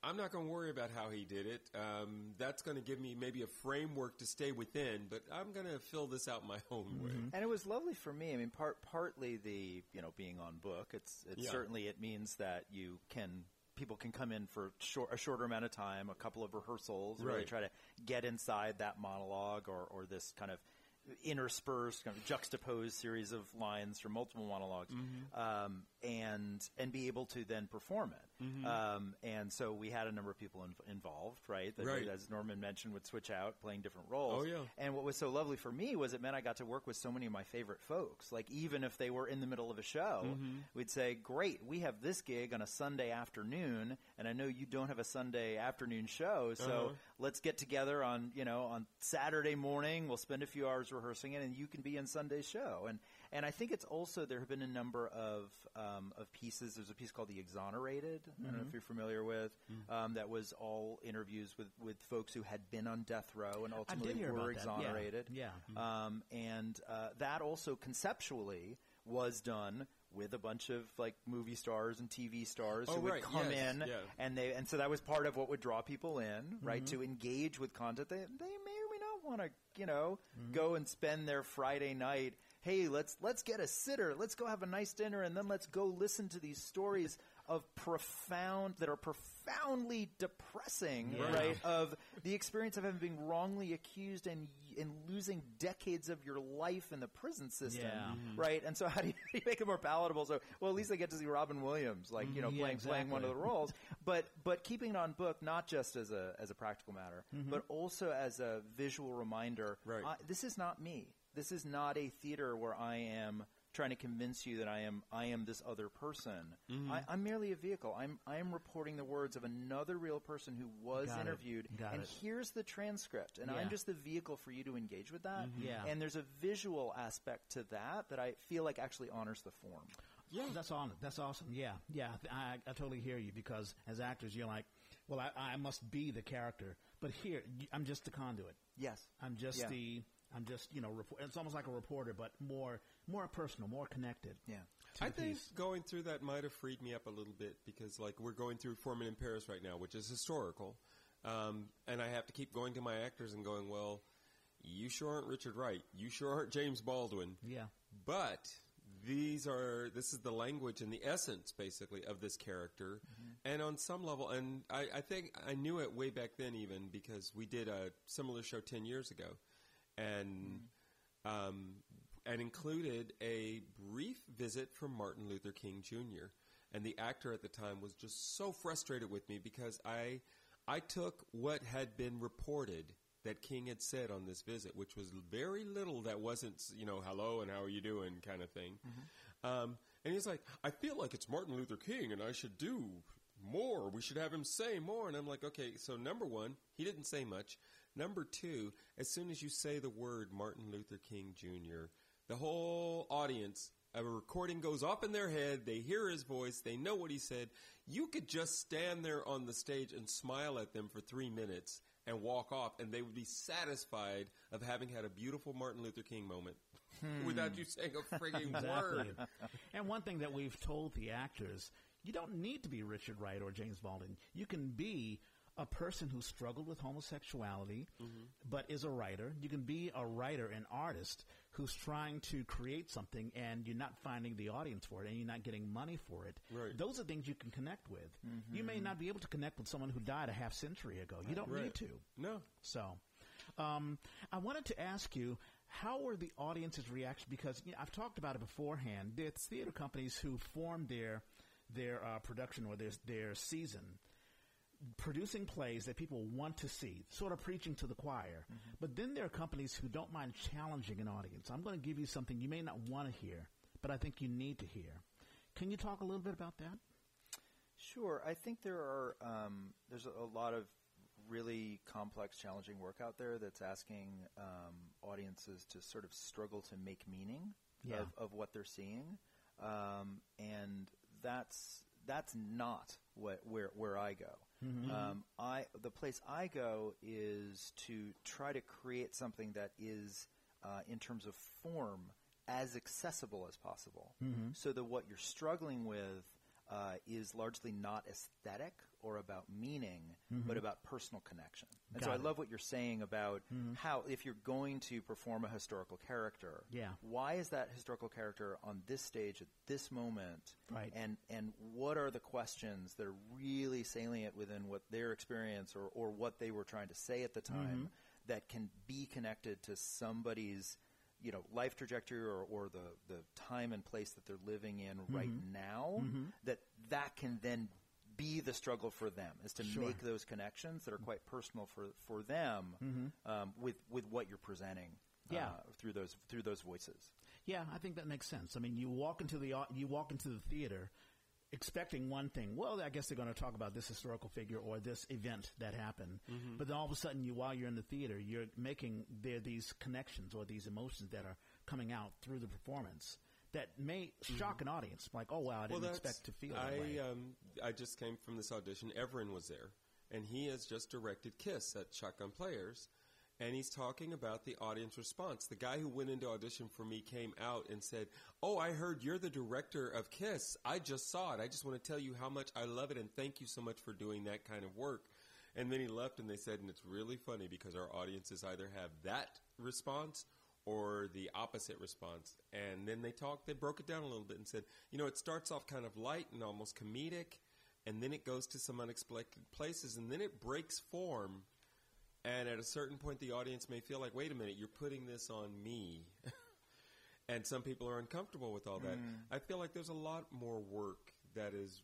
I'm not going to worry about how he did it. Um, that's going to give me maybe a framework to stay within, but I'm going to fill this out my own way." And it was lovely for me. I mean, part partly the you know being on book. It's it Yeah. certainly it means that you can people can come in for short, a shorter amount of time, a couple of rehearsals, really try to get inside that monologue or or this kind of interspersed, kind of juxtaposed series of lines from multiple monologs, Mm-hmm. um, and and be able to then perform it. Um, and so we had a number of people in, involved, right? That, Right. As Norman mentioned, would switch out playing different roles. Oh, yeah. And what was so lovely for me was it meant I got to work with so many of my favorite folks. Like even if they were in the middle of a show, Mm-hmm. we'd say, "Great, we have this gig on a Sunday afternoon, and I know you don't have a Sunday afternoon show, so Uh-huh. let's get together on you know on Saturday morning. We'll spend a few hours rehearsing it, and you can be in Sunday's show." And and I think it's also there have been a number of um, of pieces. There's a piece called "The Exonerated." I don't know Mm-hmm. if you're familiar with um, that was all interviews with with folks who had been on death row and ultimately were that. Yeah. exonerated. Yeah. Um, and uh, that also conceptually was done with a bunch of like movie stars and TV stars Oh, who would right. come Yes. in Yeah. and they and so that was part of what would draw people in, right? Mm-hmm. To engage with content they they may or may not want to, you know, Mm-hmm. go and spend their Friday night. Hey, let's let's get a sitter. Let's go have a nice dinner, and then let's go listen to these stories of profound that are profoundly depressing, Yeah. right? Of the experience of having been wrongly accused and and losing decades of your life in the prison system, Yeah. Mhm. right? And so, how do, you, how do you make it more palatable? So, well, at least I get to see Robin Williams, like you know, Mhm. Yeah, playing playing one of the roles. But but keeping it on book, not just as a as a practical matter, but also as a visual reminder. Right. I, this is not me. This is not a theater where I am trying to convince you that I am I am this other person. Mm-hmm. I, I'm merely a vehicle. I'm I am reporting the words of another real person who was Got interviewed, and it. here's the transcript, and Yeah. I'm just the vehicle for you to engage with that. Mm-hmm. Yeah. And there's a visual aspect to that that I feel like actually honors the form. Yeah. that's on That's awesome. Yeah, yeah. I, I totally hear you because as actors, you're like, well, I, I must be the character, but here I'm just the conduit. Yes. I'm just Yeah. the. I'm just you know. Report, it's almost like a reporter, but more more personal, more connected. Yeah. I think piece. going through that might have freed me up a little bit because, like, we're going through Four Men in Paris right now, which is historical, um, and I have to keep going to my actors and going, well, you sure aren't Richard Wright, you sure aren't James Baldwin, Yeah. but these are this is the language and the essence basically of this character and on some level and I, I think i knew it way back then even because we did a similar show 10 years ago and um, and included a brief visit from martin luther king jr and the actor at the time was just so frustrated with me because i i took what had been reported that King had said on this visit, which was very little that wasn't, you know, hello and how are you doing kind of thing. Um, and he's like, I feel like it's Martin Luther King and I should do more. We should have him say more. And I'm like, okay, so number one, he didn't say much. Number two, as soon as you say the word Martin Luther King Jr., the whole audience, a recording goes off in their head. They hear his voice. They know what he said. You could just stand there on the stage and smile at them for three minutes and walk off, and they would be satisfied of having had a beautiful Martin Luther King moment without hmm. you saying a frigging Exactly. word. and one thing that we've told the actors, you don't need to be Richard Wright or James Baldwin. You can be a person who struggled with homosexuality, Mm-hmm. but is a writer. You can be a writer, an artist who's trying to create something and you're not finding the audience for it and you're not getting money for it. Right. Those are things you can connect with. You may not be able to connect with someone who died a half century ago. You don't Right. need to. No. So, um, I wanted to ask you, how were the audience's reaction? Because you know, I've talked about it beforehand. It's theater companies who form their their uh, production or their their season, producing plays that people want to see, sort of preaching to the choir. But then there are companies who don't mind challenging an audience. I'm going to give you something you may not want to hear, but I think you need to hear. Can you talk a little bit about that? Sure. I think there are um, there's a, a lot of really complex, challenging work out there that's asking um, audiences to sort of struggle to make meaning Yeah. of, of what they're seeing, um, and that's that's not what where where I go. Um, I the place I go is to try to create something that is, uh, in terms of form, as accessible as possible, so that what you're struggling with uh, is largely not aesthetic or about meaning, mm-hmm. but about personal connection. And so I it. love what you're saying about mm-hmm. how if you're going to perform a historical character, Yeah. why is that historical character on this stage at this moment? Right. And and what are the questions that are really salient within what their experience or, or what they were trying to say at the time mm-hmm. that can be connected to somebody's you know life trajectory or, or the, the time and place that they're living in right now that that can then be the struggle for them is to Sure. make those connections that are quite personal for, for them um, with with what you're presenting Yeah. uh, through those through those voices. Yeah, I think that makes sense. I mean, you walk into the you walk into the theater expecting one thing. Well, I guess they're going to talk about this historical figure or this event that happened. But then all of a sudden, you while you're in the theater, you're making there these connections or these emotions that are coming out through the performance that may shock an audience. Like, oh wow, I didn't that's- expect to feel that I way. um, I just came from this audition. Evren was there, and he has just directed Kiss at Shotgun Players, and he's talking about the audience response. The guy who went into audition for me came out and said, "Oh, I heard you're the director of Kiss. I just saw it. I just want to tell you how much I love it, and thank you so much for doing that kind of work." And then he left, and they said, and it's really funny because our audiences either have that response or the opposite response. And then they talked, they broke it down a little bit and said, you know, it starts off kind of light and almost comedic, and then it goes to some unexpected places, and then it breaks form. And at a certain point, the audience may feel like, wait a minute, you're putting this on me. and some people are uncomfortable with all that. Mm. I feel like there's a lot more work that is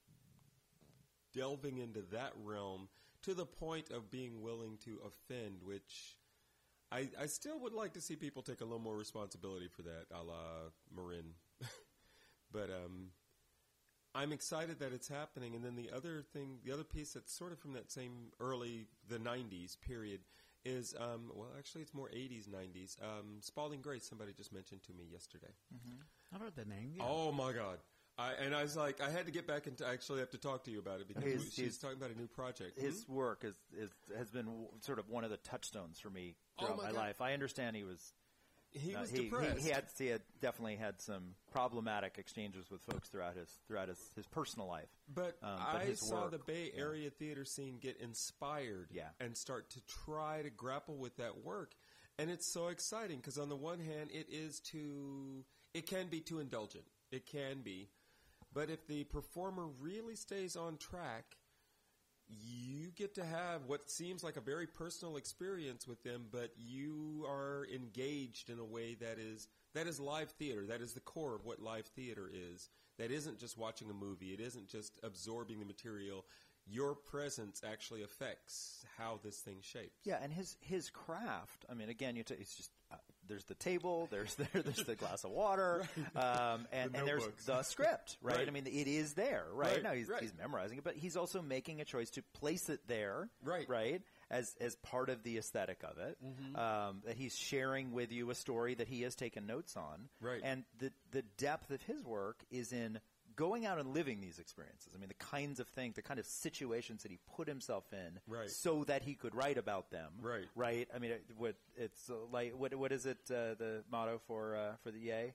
delving into that realm to the point of being willing to offend, which I, I still would like to see people take a little more responsibility for that, a la Marin. but um, I'm excited that it's happening. And then the other thing, the other piece that's sort of from that same early, the 90s period, is, um, well, actually, it's more 80s, 90s. Um, Spalding Gray's, somebody just mentioned to me yesterday. I've heard that name. Yeah. Oh my God. I, and I was like, I had to get back and actually have to talk to you about it because His- we- she's his- talking about a new project. Hmm? His work is, is has been w- sort of one of the touchstones for me Oh throughout my my, life. I understand he was he no, was he, depressed. He, he had he had definitely had some problematic exchanges with folks throughout his throughout his, his personal life. But, Um, but I saw work, the Bay yeah. Area theater scene get inspired Yeah. and start to try to grapple with that work. And it's so exciting because on the one hand, it is too, it can be too indulgent. It can be. But if the performer really stays on track, you get to have what seems like a very personal experience with them, but you are engaged in a way that is that is live theater. That is the core of what live theater is. That isn't just watching a movie. It isn't just absorbing the material. Your presence actually affects how this thing shapes. Yeah, and his his craft. I mean, again, you t- it's just there's the table, there's there, there's the glass of water, um, and, The and there's the script, right? Right. I mean, it is there, right? Right, Now he's right. he's memorizing it, but he's also making a choice to place it there, Right. Right, as as part of the aesthetic of it. Mm-hmm. Um, that he's sharing with you a story that he has taken notes on, Right. And the the depth of his work is in going out and living these experiences. I mean, the kinds of things, the kind of situations that he put himself in, Right. so that he could write about them, Right. Right. I mean, it, what it's uh, like. What what is it? Uh, the motto for uh, for the EA,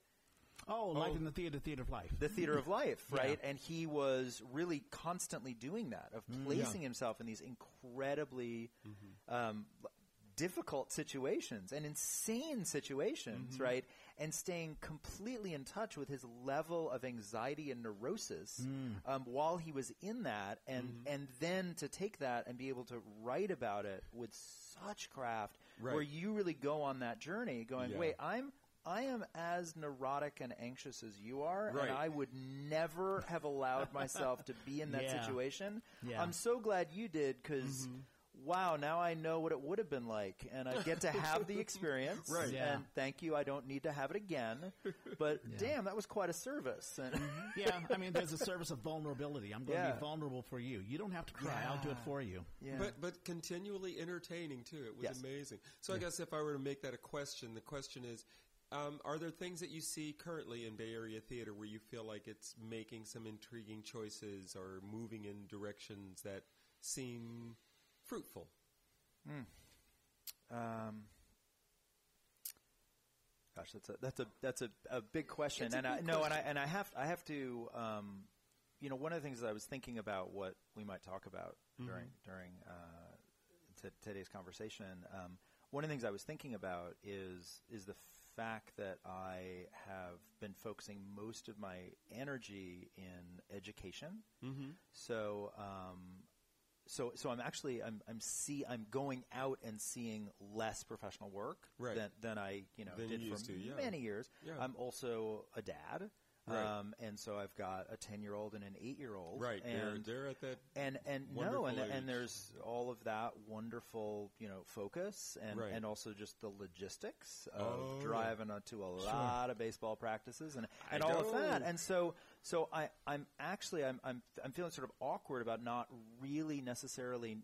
Oh, life in the theater, theater of life. the theater of life, Yeah. right? And he was really constantly doing that of Mm, placing himself in these incredibly Mm-hmm. um, difficult situations and insane situations, Mm-hmm. right? And staying completely in touch with his level of anxiety and neurosis Mm. um, while he was in that, and Mm-hmm. and then to take that and be able to write about it with such craft, Right. where you really go on that journey, going, Yeah. wait, I'm. I am as neurotic and anxious as you are, Right. and I would never have allowed myself to be in that Yeah. situation. Yeah. I'm so glad you did because, Mm-hmm. Wow, now I know what it would have been like, and I get to have the experience. Right. Yeah. And thank you. I don't need to have it again. But damn, that was quite a service. And yeah, I mean, there's a service of vulnerability. I'm going to be vulnerable for you. You don't have to cry. I'll do it for you. yeah. But but continually entertaining too. It was Yes. amazing. So I guess if I were to make that a question, the question is: um, Are there things that you see currently in Bay Area theater where you feel like it's making some intriguing choices or moving in directions that seem fruitful? Um, gosh, that's a that's a that's a, a big question, a and I no, and I and I have I have to, um, you know, one of the things that I was thinking about what we might talk about Mm-hmm. during during uh, t- today's conversation. Um, one of the things I was thinking about is is the fact that I have been focusing most of my energy in education. Mm-hmm. So, um, so, so I'm actually I'm I'm see I'm going out and seeing less professional work Right. than than I you know Than did you for to, yeah. many years. Yeah. I'm also a dad. Right. Um, and so I've got a ten year old and an eight year old. Right. They're, And they're at that. and and no, and age. and there's all of that wonderful you know focus and Right. and also just the logistics of Oh, driving uh, to a lot of baseball practices and I and all of that. And so so I I'm actually I'm I'm I'm feeling sort of awkward about not really necessarily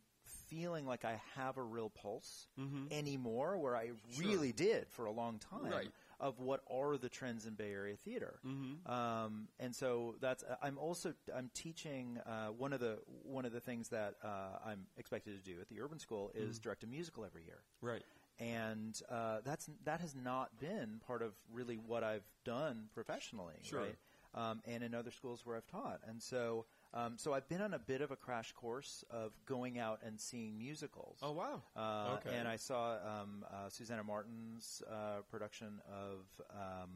feeling like I have a real pulse anymore where I really did for a long time Mm-hmm. Right. Of what are the trends in Bay Area theater. Mm-hmm. Um, and so that's I'm also I'm teaching uh, one of the one of the things that uh, I'm expected to do at the Urban School is Mm-hmm. direct a musical every year. Right. And uh, that's that has not been part of really what I've done professionally, Sure. right? Um, and in other schools where I've taught, and so um, so I've been on a bit of a crash course of going out and seeing musicals. Oh wow. Uh, Okay. And I saw um, uh, Susanna Martin's uh, production of um,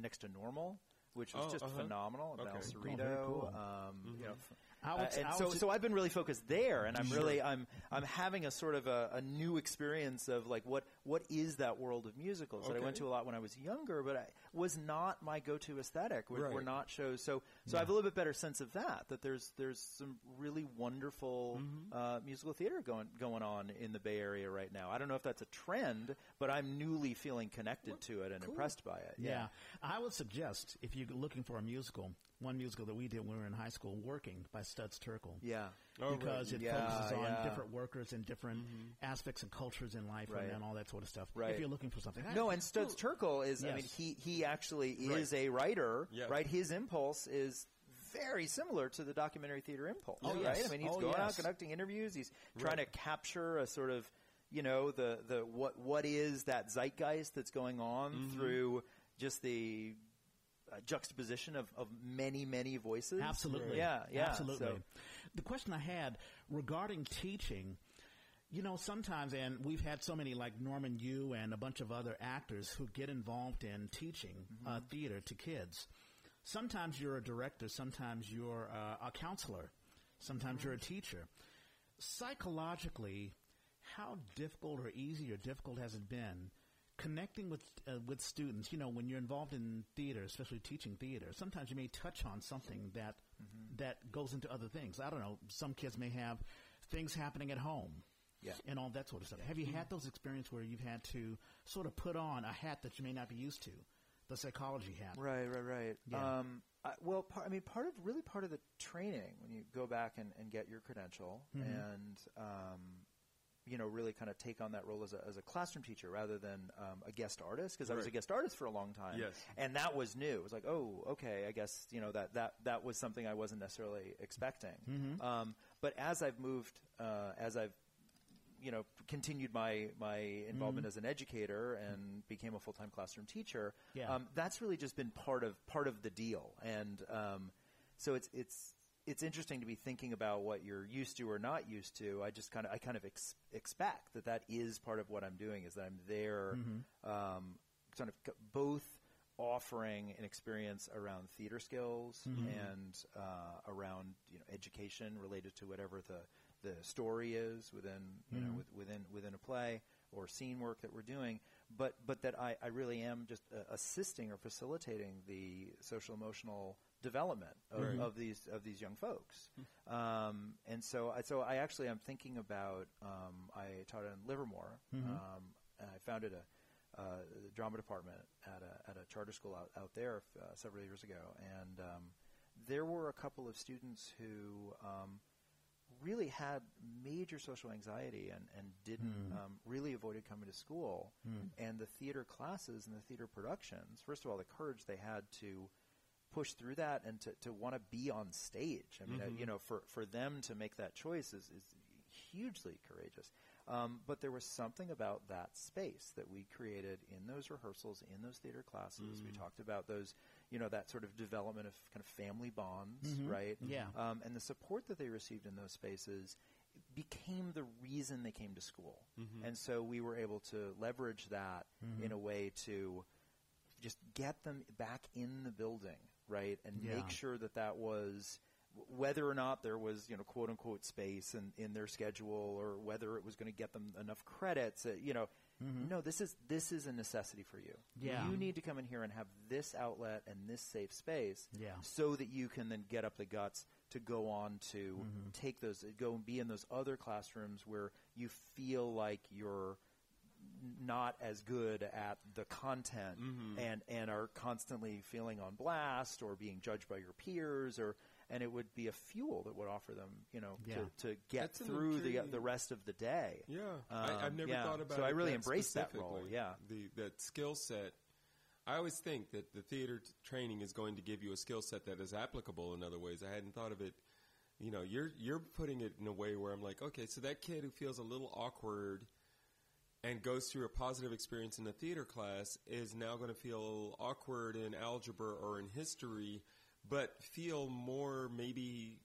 Next to Normal, which was Oh, just uh-huh. phenomenal. Okay. El Oh, Cerrito. very cool. um, you know, f- I uh, and so, so I've been really focused there, and I'm Sure. really I'm I'm having a sort of a, a new experience of like what what is that world of musicals that I went to a lot when I was younger, but I was not my go-to aesthetic. We're, we're not shows, so so I have a little bit better sense of that. That there's there's some really wonderful Mm-hmm. uh, musical theater going going on in the Bay Area right now. I don't know if that's a trend, but I'm newly feeling connected to it and impressed by it. Yeah. I would suggest if you're looking for a musical, one musical that we did when we were in high school, Working by Studs Terkel. yeah. Oh, right. because it Yeah, focuses on yeah. different workers and different aspects and cultures in life Right. and, and all that sort of stuff. Right. If you're looking for something. No, and Studs Terkel is, I mean, he, he actually Right. is a writer, Yeah. right? His impulse is very similar to the documentary theater impulse. Oh, right? yes. I mean, he's Oh, going out conducting interviews. He's trying to capture a sort of, you know, the the what what is that zeitgeist that's going on Mm-hmm. through just the uh, juxtaposition of, of many many voices. Absolutely. Yeah. Yeah. Absolutely. So- The question I had regarding teaching, you know, sometimes, and we've had so many like Norman Yu and a bunch of other actors who get involved in teaching Mm-hmm. uh, theater to kids. Sometimes you're a director, sometimes you're uh, a counselor, sometimes you're a teacher. Psychologically, how difficult or easy or difficult has it been connecting with uh, with students? You know, when you're involved in theater, especially teaching theater, sometimes you may touch on something that that goes into other things. I don't know. Some kids may have things happening at home, Yeah. and all that sort of stuff. Have you had those experiences where you've had to sort of put on a hat that you may not be used to, the psychology hat? Right, right, right. Yeah. Um, I, well, par- I mean, part of really part of the training when you go back and, and get your credential Mm-hmm. and um, you know really kind of take on that role as a, as a classroom teacher rather than um, a guest artist because I was a guest artist for a long time. Yes. and that was new. It was like, oh, okay, I guess you know that that that was something I wasn't necessarily expecting. Mm-hmm. Um, but as I've moved, uh, as I've you know, continued my my involvement as an educator and became a full time classroom teacher. Yeah. Um, that's really just been part of part of the deal, and um, so it's it's it's interesting to be thinking about what you're used to or not used to. I just kind of I kind of ex- expect that that is part of what I'm doing is that I'm there, um, sort of c- both offering an experience around theater skills and uh, around you know education related to whatever the the story is within you know with, within within a play or scene work that we're doing, but but that I, I really am just uh, assisting or facilitating the social emotional development of, Right. of these of these young folks, um, and so I, so I actually am thinking about um, I taught in Livermore. Um, and I founded a uh, drama department at a, at a charter school out, out there uh, several years ago, and um, there were a couple of students who um, really had major social anxiety and, and didn't um, really avoided coming to school. And the theater classes and the theater productions, first of all, the courage they had to push through that and to, to want to be on stage. I mean, uh, you know, for, for them to make that choice is, is hugely courageous. Um, but there was something about that space that we created in those rehearsals, in those theater classes. We talked about those, you know, that sort of development of kind of family bonds, right? Yeah. Um, and the support that they received in those spaces became the reason they came to school. And so we were able to leverage that in a way to just get them back in the building, right? And Yeah. make sure that that was whether or not there was, you know, quote unquote space in, in their schedule or whether it was going to get them enough credits, uh, you know, no, this is this is a necessity for you. Yeah. You need to come in here and have this outlet and this safe space Yeah. so that you can then get up the guts to go on to take those go and be in those other classrooms where you feel like you're not as good at the content and and are constantly feeling on blast or being judged by your peers or and it would be a fuel that would offer them you know Yeah. to, to get That's through the intriguing- the rest of the day Yeah, Um, I, I've never yeah. thought about. So I really that embrace that role, yeah. the that skill set. I always think that the theater t- training is going to give you a skill set that is applicable in other ways. I hadn't thought of it. You know, you're you're putting it in a way where I'm like, okay, so that kid who feels a little awkward and goes through a positive experience in a theater class is now going to feel awkward in algebra or in history, but feel more maybe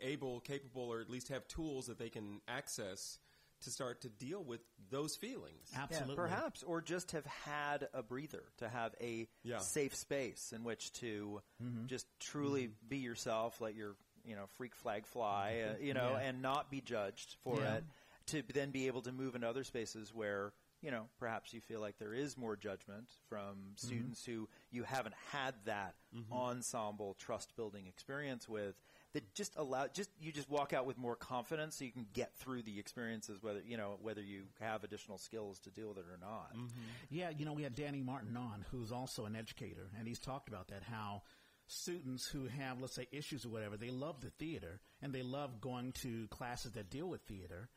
able, capable, or at least have tools that they can access to start to deal with those feelings. Absolutely. Yeah, perhaps, or just have had a breather to have a Yeah. safe space in which to mm-hmm. just truly mm-hmm. be yourself, let your you know freak flag fly, uh, mm-hmm. you know, Yeah. and not be judged for Yeah. it. To then be able to move into other spaces where you know perhaps you feel like there is more judgment from mm-hmm. students who you haven't had that mm-hmm. ensemble trust building experience with. That just allow just you just walk out with more confidence, so you can get through the experiences, whether you know whether you have additional skills to deal with it or not. Mm-hmm. Yeah, you know, we had Danny Martin on, who's also an educator, and he's talked about that how students who have, let's say, issues or whatever, they love the theater and they love going to classes that deal with theater,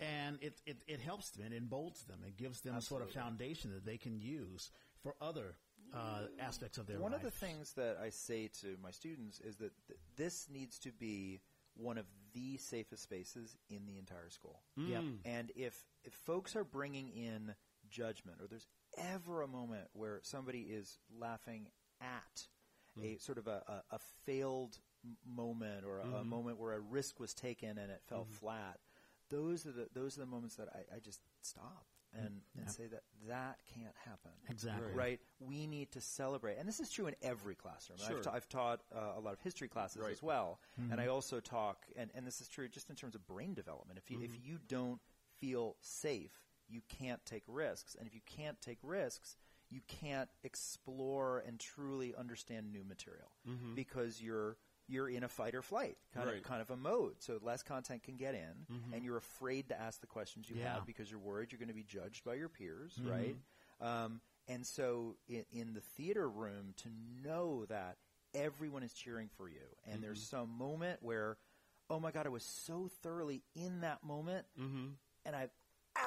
and it it, it helps them, it emboldens them, it gives them a sort of foundation that they can use for other uh, aspects of their One life. of the things that I say to my students is that th- this needs to be one of the safest spaces in the entire school. Mm. Yep. And if, if folks are bringing in judgment, or there's ever a moment where somebody is laughing at mm. a sort of a, a, a failed moment or a, a mm-hmm. moment where a risk was taken and it fell mm-hmm. flat, those are the those are the moments that I, I just stop mm, and, and say that that can't happen. Exactly. Right. We need to celebrate, and this is true in every classroom. Sure. I've, ta- I've taught uh, a lot of history classes Right. as well, mm-hmm. and I also talk, and, and this is true just in terms of brain development. If you if mm-hmm. you don't feel safe, you can't take risks, and if you can't take risks, you can't explore and truly understand new material mm-hmm. because you're you're in a fight or flight kind Right. of kind of a mode. So less content can get in, mm-hmm. and you're afraid to ask the questions you Yeah. have because you're worried you're going to be judged by your peers, mm-hmm. right? Um, and so in, in the theater room, to know that everyone is cheering for you, and mm-hmm. there's some moment where, oh my God, I was so thoroughly in that moment, and I have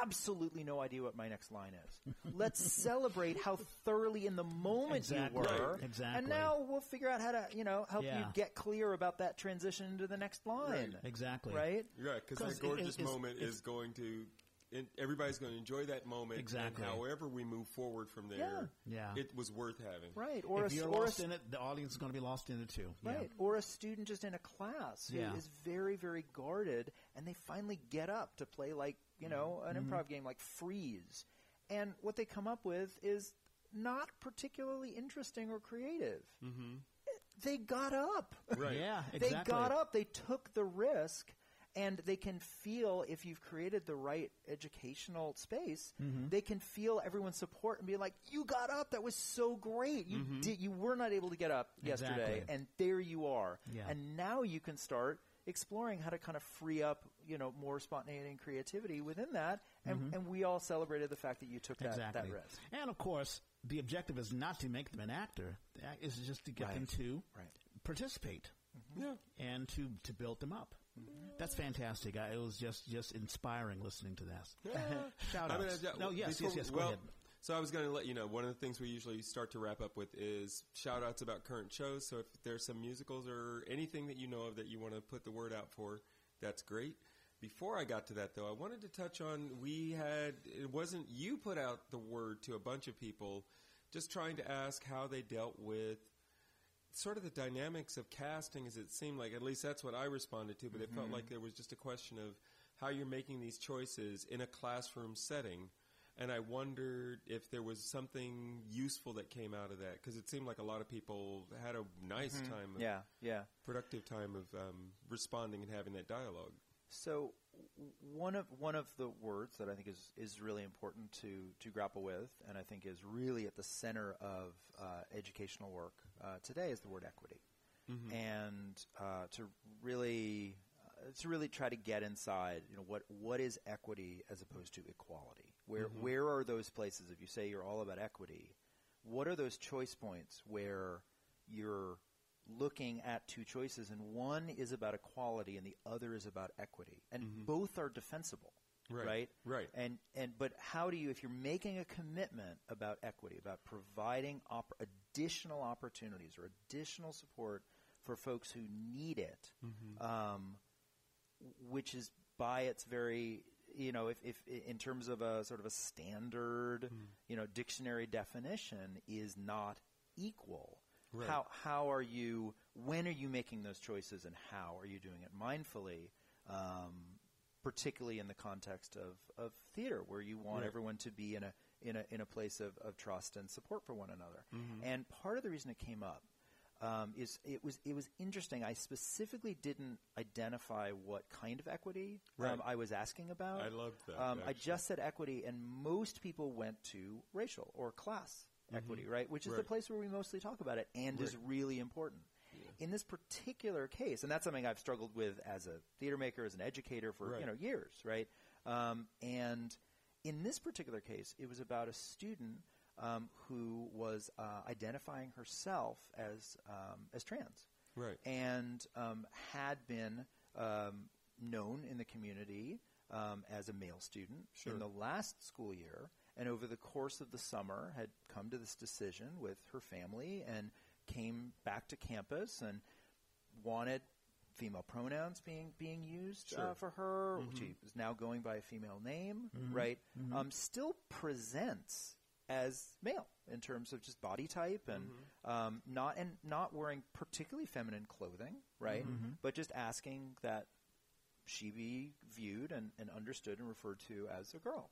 absolutely no idea what my next line is. Let's celebrate how thoroughly in the moment Exactly. you were, Exactly. and now we'll figure out how to, you know, help you get clear about that transition into the next line, Exactly. right? Yeah, because that it- gorgeous moment it's- is going to. And everybody's going to enjoy that moment. Exactly. And however we move forward from there, Yeah. yeah. it was worth having. Right, or if a, you're or a in it, the audience is going to be lost in it too. Yeah. Right. Or a student just in a class who is Yeah. very, very guarded and they finally get up to play like, you know, an Mm-hmm. improv game like Freeze. And what they come up with is not particularly interesting or creative. Mm-hmm. They got up. Right. Yeah, Exactly. They got up. They took the risk. And they can feel if you've created the right educational space, Mm-hmm. they can feel everyone's support and be like, "You got up. That was so great. You did. You were not able to get up yesterday, Mm-hmm. And there you are. Yeah. And now you can start exploring how to kind of free up, you know, more spontaneity and creativity within that. And, and we all celebrated the fact that you took that, Mm-hmm. Exactly. that risk. And of course, the objective is not to make them an actor. The act is just to get Right. them to Right. participate Yeah. and to, to build them up. That's fantastic. I, it was just, just inspiring listening to this. Shout I out. mean, I- no, yes, before- yes, yes. Go well, ahead. So I was going to let you know one of the things we usually start to wrap up with is shout outs about current shows. So if there's some musicals or anything that you know of that you want to put the word out for, that's great. Before I got to that though, I wanted to touch on we had it wasn't you put out the word to a bunch of people just trying to ask how they dealt with sort of the dynamics of casting as it seemed like at least that's what I responded to, but it felt like there was just a question of how you're making these choices in a classroom setting. And I wondered if there was something useful that came out of that because it seemed like a lot of people had a nice time, of, Yeah, yeah. productive time of um, responding and having that dialogue. So one of one of the words that I think is, is really important to, to grapple with, and I think is really at the center of uh, educational work uh, today, is the word equity, and uh, to really uh, to really try to get inside, you know, what what is equity as opposed to equality? Where where are those places? If you say you're all about equity, what are those choice points where you're looking at two choices and one is about equality and the other is about equity. And mm-hmm. both are defensible Right, right? right. and and but how do you if you're making a commitment about equity about providing op- additional opportunities or additional support for folks who need it mm-hmm. um, which is by its very you know if, if in terms of a sort of a standard mm. you know dictionary definition is not equal Right. how how are you when are you making those choices and how are you doing it mindfully um, particularly in the context of, of theater where you want Right. everyone to be in a in a in a place of, of trust and support for one another Mm-hmm. and part of the reason it came up um, is it was it was interesting. I specifically didn't identify what kind of equity Right. um, I was asking about. I loved that, Um, I just said equity, and most people went to racial or class equity, right? Which is the Mm-hmm. Place where we mostly talk about it, and is really important. In this particular case, and that's something I've struggled with as a theater maker, as an educator for Right. you know years, right? Um, and in this particular case, it was about a student um, who was uh, identifying herself as um, as trans, Right. and um, had been um, known in the community um, as a male student Sure. in the last school year, and over the course of the summer had come to this decision with her family and came back to campus and wanted female pronouns being being used uh, for her. She is now going by a female name, right? Um, still presents as male in terms of just body type and um, not and not wearing particularly feminine clothing, right? But just asking that she be viewed and, and understood and referred to as a girl.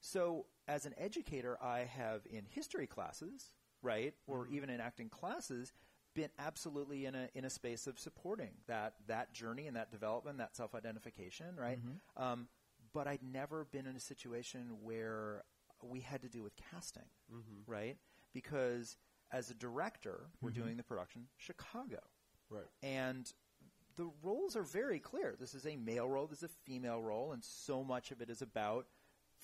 So, as an educator, I have in history classes, right, or mm-hmm. even in acting classes, been absolutely in a in a space of supporting that that journey and that development, that self identification, right. Mm-hmm. Um, but I'd never been in a situation where we had to deal with casting, mm-hmm. right? Because as a director, we're doing the production Chicago, Right. and the roles are very clear. This is a male role, this is a female role, and so much of it is about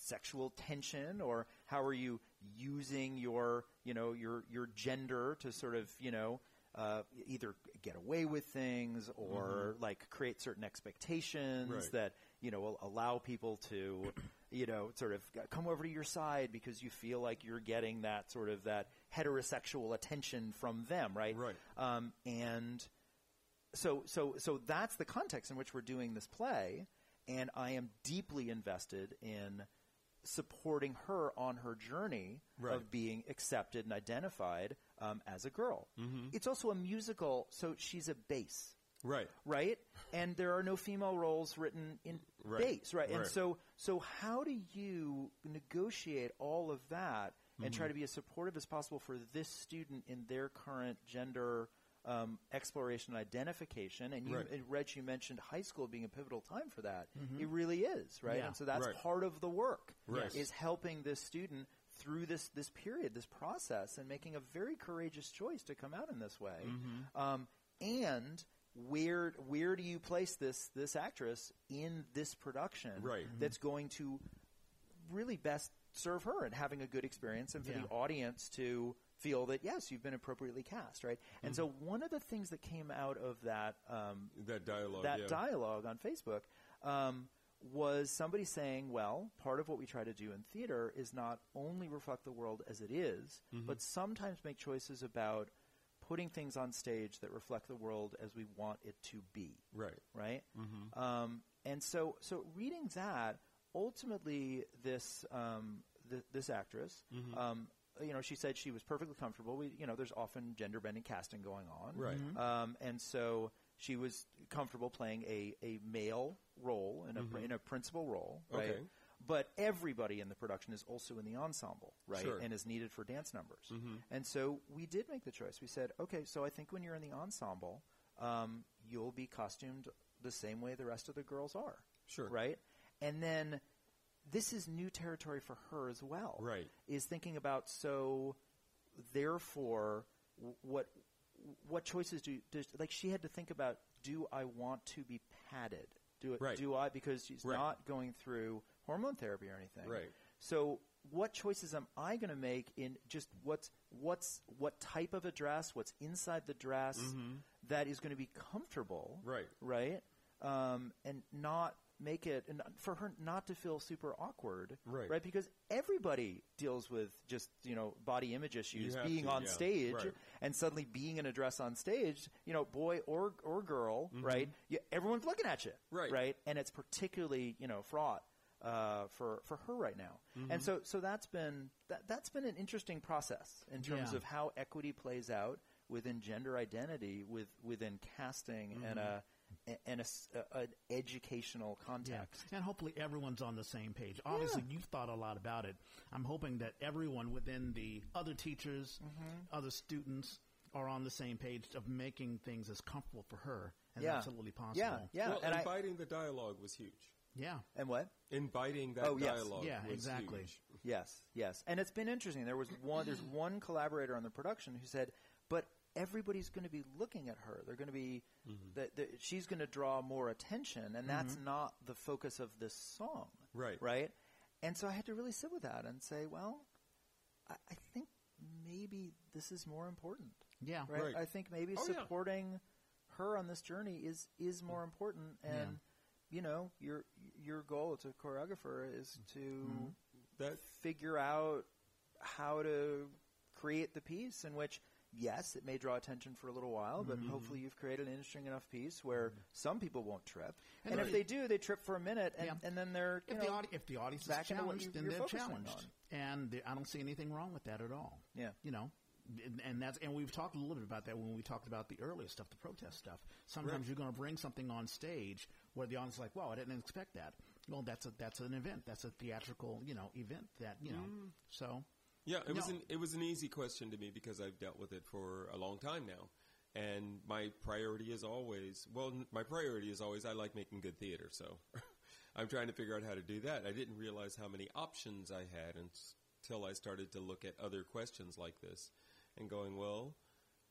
sexual tension or how are you using your you know your your gender to sort of you know uh, either get away with things or like create certain expectations Right. that you know will allow people to you know sort of come over to your side because you feel like you're getting that sort of that heterosexual attention from them right Right. um, and so so so that's the context in which we're doing this play and i am deeply invested in supporting her on her journey Right. of being accepted and identified um, as a girl Mm-hmm. it's also a musical so she's a bass Right. right? And there are no female roles written in Right. bass, right? And Right. so, so how do you negotiate all of that and Mm-hmm. try to be as supportive as possible for this student in their current gender um, exploration and identification? And you, Right. and Reg, you mentioned high school being a pivotal time for that. It really is, right? Yeah. And so that's Mm-hmm. Right. part of the work Right. is helping this student through this this period, this process, and making a very courageous choice to come out in this way. Mm-hmm. Um, and where where do you place this this actress in this production Right. Mhm. that's going to really best serve her and having a good experience and for Yeah. the audience to feel that yes you've been appropriately cast right and so Mm-hmm. one of the things that came out of that um, That dialogue. that yeah. dialogue on Facebook um, was somebody saying, well, part of what we try to do in theater is not only reflect the world as it is, Mm-hmm. but sometimes make choices about putting things on stage that reflect the world as we want it to be Right. right? Um, and so, so reading that, ultimately, this um, th- this actress, um, you know, she said she was perfectly comfortable. We, you know, there's often gender bending casting going on, Right. Um, and so she was comfortable playing a, a male role in a pr- in a principal role, right? Okay. But everybody in the production is also in the ensemble, right? Sure. And is needed for dance numbers. And so we did make the choice. We said, okay, so I think when you're in the ensemble, um, you'll be costumed the same way the rest of the girls are. Sure. Right? And then this is new territory for her as well. Right. Is thinking about so therefore w- what what choices do like she had to think about do I want to be padded? Do it Right. do I because she's Right. not going through hormone therapy or anything. Right. So what choices am I going to make in just what's what's what type of a dress, what's inside the dress that is going to be comfortable, Mm-hmm. Right. Right, um, and not make it and for her not to feel super awkward, Right. Right, because everybody deals with just you know body image issues being to, on yeah. stage Right. and suddenly being in a dress on stage, you know, boy or or girl, right? You, everyone's looking at you, Mm-hmm. Right. Right, and it's particularly you know fraught uh, for for her right now. Mm-hmm. And so so that's been that that's been an interesting process in terms Yeah. of how equity plays out within gender identity, with within casting Mm-hmm. and a and a, s- a- an educational Yeah, context. and hopefully everyone's on the same page. Obviously, you've thought a lot about it. I'm hoping that everyone within the other teachers, Mm-hmm. other students, are on the same page of making things as comfortable for her as Yeah. absolutely possible. Yeah, yeah, Well, and I inviting the dialogue was huge. yeah, and what? Inviting that Oh, yes. dialogue Yeah, was exactly. huge. Yes, yes, and it's been interesting. There was one. There's one collaborator on the production who said, "But everybody's going to be looking at her. They're going to be mm-hmm. that that she's going to draw more attention, and that's mm-hmm. not the focus of this song, Right. Right. And so I had to really sit with that and say, well, I, I think maybe this is more important, yeah, right? Right. I think maybe Oh, yeah. supporting her on this journey is is more mm. important, and you know, your your goal as a choreographer is mm-hmm. to that figure out how to create the piece in which yes, it may draw attention for a little while, but Mm-hmm. hopefully you've created an interesting enough piece where some people won't trip. And, And if they do, they trip for a minute, and, Yeah. and then they're If the, audi- if the audience is challenged, then they're challenged, on. and there- I don't see anything wrong with that at all. Yeah. you know, and, and that's and we've talked a little bit about that when we talked about the earlier stuff, the protest stuff. Sometimes you're going to bring something on stage where the audience is like, "Wow, I didn't expect that." Well, that's a that's an event. That's a theatrical, you know, event that you know. Mm. So Yeah, it was an it was an easy question to me because I've dealt with it for a long time now, and my priority is always well, n- my priority is always I like making good theater, so I'm trying to figure out how to do that. I didn't realize how many options I had until I started to look at other questions like this, and going, well,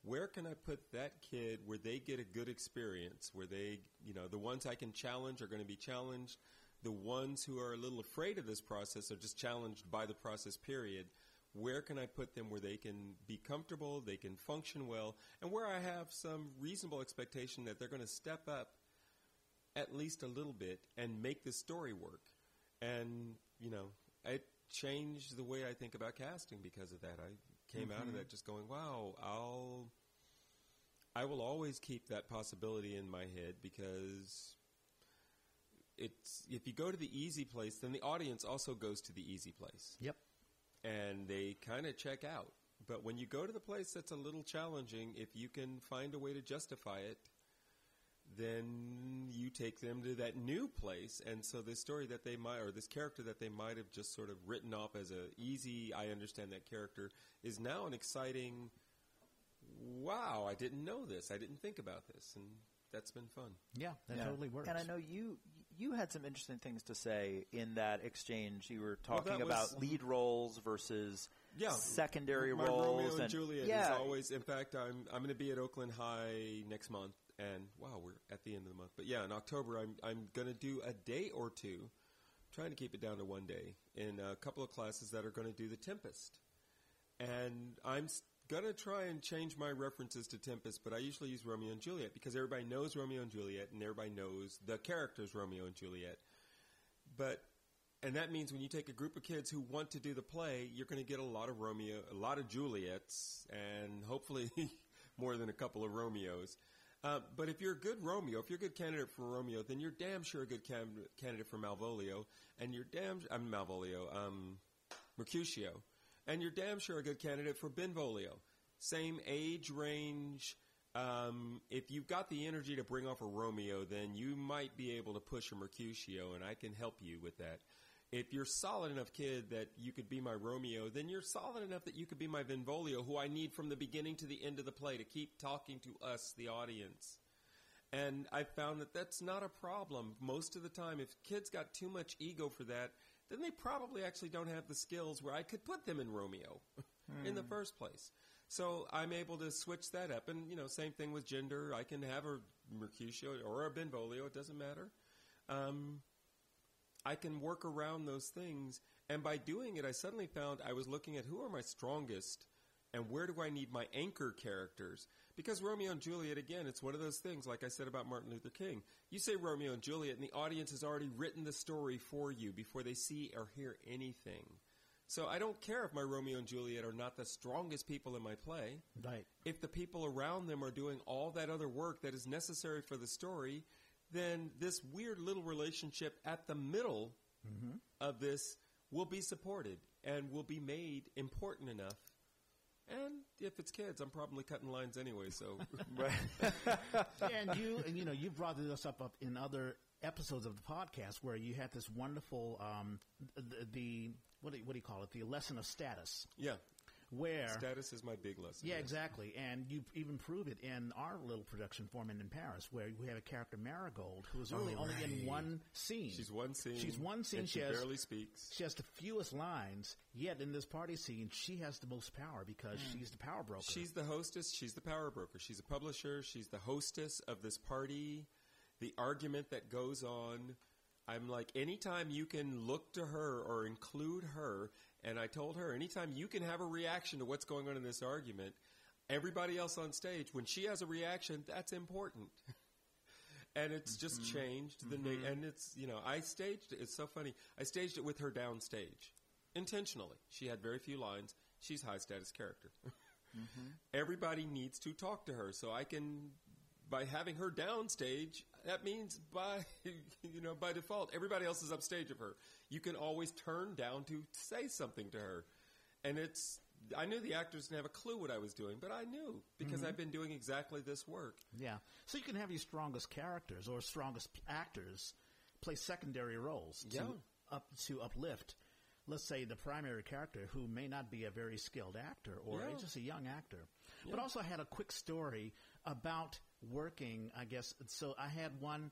where can I put that kid where they get a good experience, where they, you know, the ones I can challenge are going to be challenged. The ones who are a little afraid of this process are just challenged by the process period. Where can I put them where they can be comfortable, they can function well, and where I have some reasonable expectation that they're going to step up at least a little bit and make the story work. And, you know, it changed the way I think about casting because of that. I came out of mm-hmm. that just going, wow, I'll I will always keep that possibility in my head because it's if you go to the easy place, then the audience also goes to the easy place yep, and they kind of check out. But when you go to the place that's a little challenging, if you can find a way to justify it, then you take them to that new place. And so this story that they might, or this character that they might have just sort of written off as a easy, I understand that character, is now an exciting, wow, I didn't know this. I didn't think about this. And that's been fun. yeah, that Yeah. totally works. And I know you you had some interesting things to say in that exchange. You were Well, talking was- about lead roles versus Yeah, secondary my roles Romeo and, Juliet yeah, is always. In fact, I'm I'm going to be at Oakland High next month, and wow, we're at the end of the month. But yeah, in October, I'm I'm going to do a day or two, trying to keep it down to one day in a couple of classes that are going to do the Tempest, and I'm s- to try and change my references to Tempest, but I usually use Romeo and Juliet because everybody knows Romeo and Juliet, and everybody knows the characters Romeo and Juliet. But and that means when you take a group of kids who want to do the play, you're going to get a lot of Romeo, a lot of Juliets, and hopefully more than a couple of Romeos. Uh, but if you're a good Romeo, if you're a good candidate for Romeo, then you're damn sure a good cam- candidate for Malvolio, and you're damn I'm Malvolio, um, Mercutio, and you're damn sure a good candidate for Benvolio. Same age range. Um, if you've got the energy to bring off a Romeo, then you might be able to push a Mercutio, and I can help you with that. If you're solid enough kid that you could be my Romeo, then you're solid enough that you could be my Benvolio, who I need from the beginning to the end of the play to keep talking to us, the audience. And I found that that's not a problem most of the time. If kids got too much ego for that, then they probably actually don't have the skills where I could put them in Romeo in the first place. So I'm able to switch that up. And, you know, same thing with gender. I can have a Mercutio or a Benvolio, it doesn't matter. Um, I can work around those things. And by doing it, I suddenly found I was looking at who are my strongest and where do I need my anchor characters? Because Romeo and Juliet, again, it's one of those things, like I said about Martin Luther King. You say Romeo and Juliet, and the audience has already written the story for you before they see or hear anything. So I don't care if my Romeo and Juliet are not the strongest people in my play. right. If the people around them are doing all that other work that is necessary for the story, then this weird little relationship at the middle mm-hmm. of this will be supported and will be made important enough. And if it's kids, I'm probably cutting lines anyway. So and you, and, you know, you've brought this up, up in other episodes of the podcast where you had this wonderful, um, the, the what do you, what do you call it? The lesson of status, yeah, where status is my big lesson. yeah, yes. exactly, and you even prove it in our little production Four Men in Paris, where we have a character Marigold who is really Oh, only in one scene. She's one scene. She's one scene. She has barely speaks. She has the fewest lines. Yet in this party scene, she has the most power because hmm. she's the power broker. She's the hostess. She's the power broker. She's a publisher. She's the hostess of this party. The argument that goes on. I'm like, anytime you can look to her or include her, and I told her, anytime you can have a reaction to what's going on in this argument, everybody else on stage, when she has a reaction, that's important. and it's just mm-hmm. changed the na- mm-hmm. and it's you know I staged it. It's so funny. I staged it with her downstage. intentionally. She had very few lines. She's high status character. Mm-hmm. Everybody needs to talk to her, so I can. By having her downstage, that means by you know by default, everybody else is upstage of her. You can always turn down to say something to her, and it's. I knew the actors didn't have a clue what I was doing, but I knew because mm-hmm. I've been doing exactly this work. Yeah. So you can have your strongest characters or strongest p- actors play secondary roles Yeah. to up to uplift. Let's say the primary character who may not be a very skilled actor or Yeah. just a young actor. But also I had a quick story about working, I guess. So I had one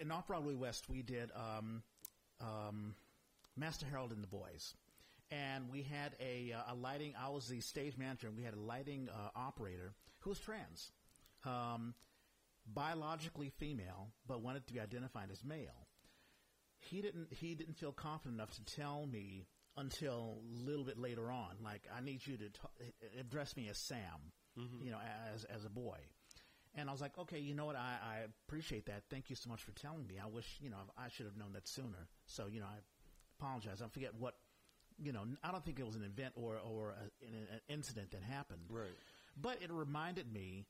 in Off Broadway West. We did um, um, Master Harold and the Boys, and we had a, uh, a lighting. I was the stage manager, and we had a lighting uh, operator who was trans, um, biologically female, but wanted to be identified as male. He didn't. He didn't feel confident enough to tell me until a little bit later on. Like, I need you to t- address me as Sam, you know, as as a boy. And I was like, okay, you know what? I, I appreciate that. Thank you so much for telling me. I wish, you know, I should have known that sooner. So, you know, I apologize. I forget what, you know, I don't think it was an event or, or a, an, an incident that happened. Right. But it reminded me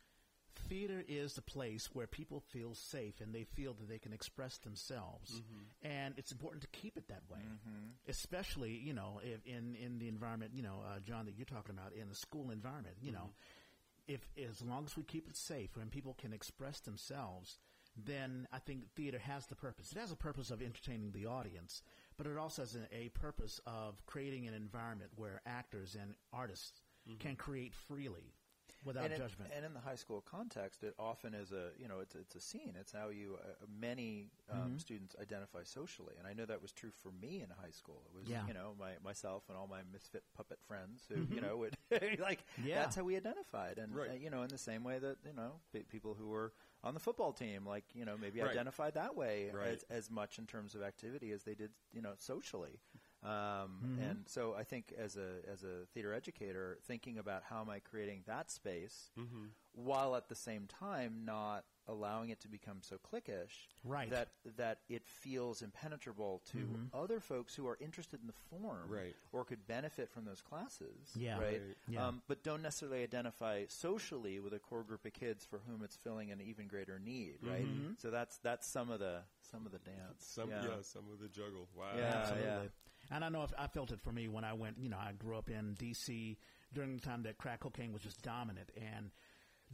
theater is the place where people feel safe and they feel that they can express themselves. Mm-hmm. And it's important to keep it that way. Mm-hmm. Especially, you know, in, in the environment, you know, uh, John, that you're talking about, in a school environment, you know, mm-hmm. If as long as we keep it safe and people can express themselves, then I think theater has the purpose. It has a purpose of entertaining the audience, but it also has a, a purpose of creating an environment where actors and artists mm-hmm. can create freely without and, in- and in the high school context, it often is a you know it's it's a scene. It's how you uh, many um, Mm-hmm. students identify socially, and I know that was true for me in high school. It was Yeah. Mm-hmm. you know my myself and all my misfit puppet friends who you know would like Yeah. that's how we identified, and Right. uh, you know in the same way that you know pe- people who were on the football team like you know maybe Right. identified that way Right. as, as much in terms of activity as they did you know socially. Um, Mm-hmm. And so I think as a as a theater educator, thinking about how am I creating that space Mm-hmm. while at the same time not allowing it to become so cliquish Right. that that it feels impenetrable to other folks who are interested in the form Right. or could benefit from those classes Yeah. right, Right. Yeah. Um, but don't necessarily identify socially with a core group of kids for whom it's filling an even greater need right so that's that's some of the some of the dance Some, yeah. some of the juggle. Wow. Yeah. Absolutely. And I know if I felt it for me when I went, you know, I grew up in D.C. during the time that crack cocaine was just dominant. And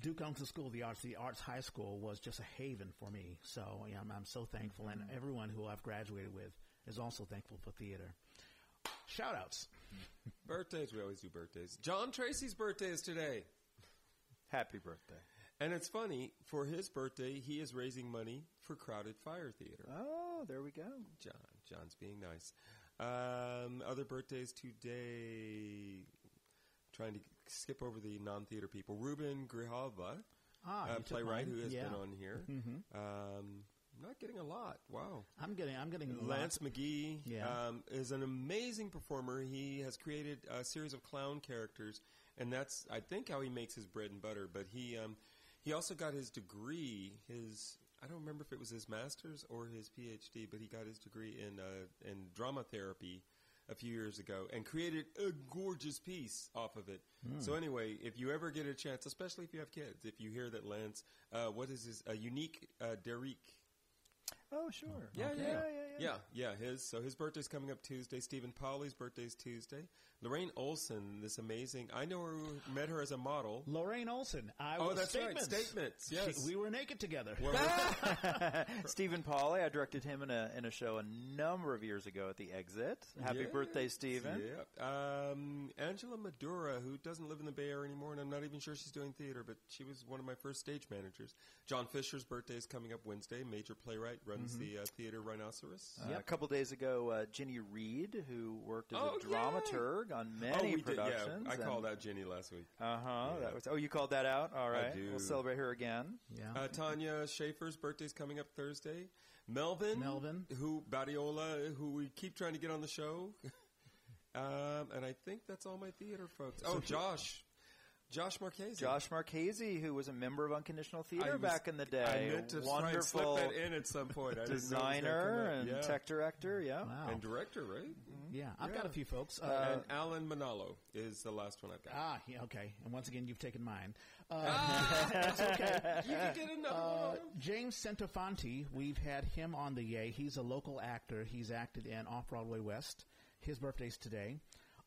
Duke Ellington School of the Arts, the Arts High School, was just a haven for me. So yeah, I'm, I'm so thankful. And mm-hmm. everyone who I've graduated with is also thankful for theater. Shout outs. Birthdays. We always do birthdays. John Tracy's birthday is today. happy birthday And it's funny, for his birthday, he is raising money for Crowded Fire Theater. oh there we go John. John's being nice. Um, other birthdays today. Trying to skip over the non-theater people. Ruben Grijalva, Ah, uh, playwright who has Yeah. been on here. Um, not getting a lot. Wow. I'm getting, I'm getting Lance lots- McGee Yeah. um, is an amazing performer. He has created a series of clown characters, and that's I think how he makes his bread and butter. But he um, he also got his degree. His I don't remember if it was his master's or his PhD, but he got his degree in uh, in drama therapy a few years ago and created a gorgeous piece off of it. So anyway, if you ever get a chance, especially if you have kids, if you hear that Lance, uh, what is his a unique uh, Derek oh sure yeah, Okay. yeah, yeah yeah, yeah. His so his birthday's coming up Tuesday. Stephen Polly's birthday's Tuesday. Lorraine Olson, this amazing. I know her. Met her as a model. Lorraine Olson. I Oh, was that's right. statements. Statements, yes. She- we were naked together. Stephen Pauly, I directed him in a in a show a number of years ago at the Exit. Happy Yes, birthday, Stephen! Yep. Um, Angela Madura, who doesn't live in the Bay Area anymore, and I'm not even sure she's doing theater, but she was one of my first stage managers. John Fisher's birthday is coming up Wednesday. Major playwright runs Mm-hmm. the uh, theater Rhinoceros. Uh, A couple days ago, uh, Ginny Reed, who worked as Oh, a dramaturg on oh, many we did. Yeah, productions. I called out Jenny last week. Uh huh. Yeah. That was. Oh, you called that out. All right. do. We'll celebrate her again. yeah. Uh, Tanya Schaefer's birthday's coming up Thursday. Melvin, Melvin. who Badiola, who we keep trying to get on the show. um, and I think that's all my theater folks. Oh, Josh. Josh Marchese. Josh Marchese, who was a member of Unconditional Theater was- back in the day. I meant to Wonderful try and slip that in at some point. I didn't know it was gonna designer and yeah. tech director. Yeah. Wow. and director, right? yeah, I've got a few folks. Uh, and Alan Manalo is the last one I've got. ah, yeah, okay. And once again, you've taken mine. Uh, That's okay. You can get another Uh, one. James Centofanti, we've had him on the Yay. He's a local actor. He's acted in Off Broadway West. His birthday's today.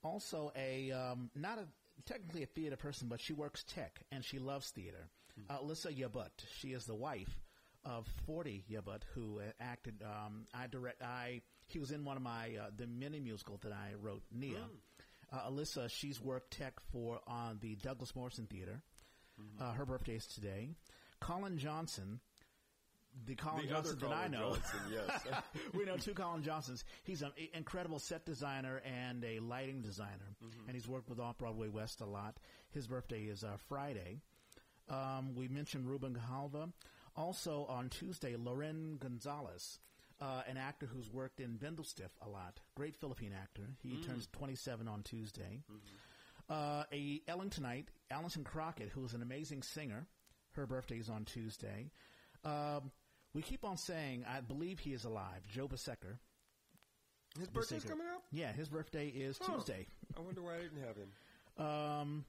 Also, a um, not a technically a theater person, but she works tech and she loves theater. Uh, Alyssa Yabut. She is the wife of Forty Yabut, who uh, acted. Um, I direct. I he was in one of my uh, the mini musical that I wrote, Nia. Uh, Alyssa, she's worked tech for on the Douglas Morrison Theater. Uh, her birthday is today. Colin Johnson, the Colin The Johnson that I know. Johnson, yes. we know two Colin Johnsons. He's an incredible set designer and a lighting designer, Mm-hmm. and he's worked with Off Broadway West a lot. His birthday is uh, Friday. Um, we mentioned Ruben Grijalva. Also on Tuesday, Loren Gonzalez, uh, an actor who's worked in Bindlestiff a lot. Great Philippine actor. He Mm. turns 27 on Tuesday. Mm-hmm. Uh, a Ellen tonight, Allison Crockett, who's an amazing singer. Her birthday is on Tuesday. Um, we keep on saying, I believe he is alive. Joe Besecker. His birthday's coming up? Yeah, his birthday is. Tuesday. I wonder why I didn't have him. Um,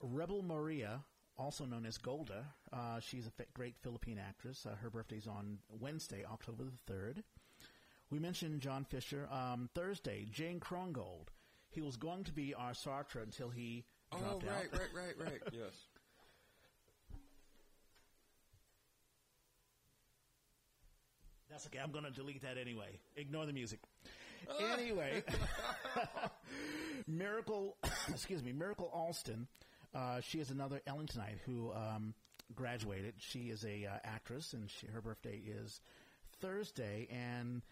Rebel Maria, also known as Golda, uh, she's a great Philippine actress. Uh, her birthday's on Wednesday, October the 3rd. We mentioned John Fisher. Um, Thursday, Jane Krongold. He was going to be our Sartre until he Oh, dropped right, out. right, right, right. Yes. That's okay. I'm going to delete that anyway. Ignore the music. Anyway, Miracle, excuse me, Miracle Alston. Uh, she is another Ellen Ellingtonite who um, graduated. She is a uh, actress, and she, her birthday is Thursday. And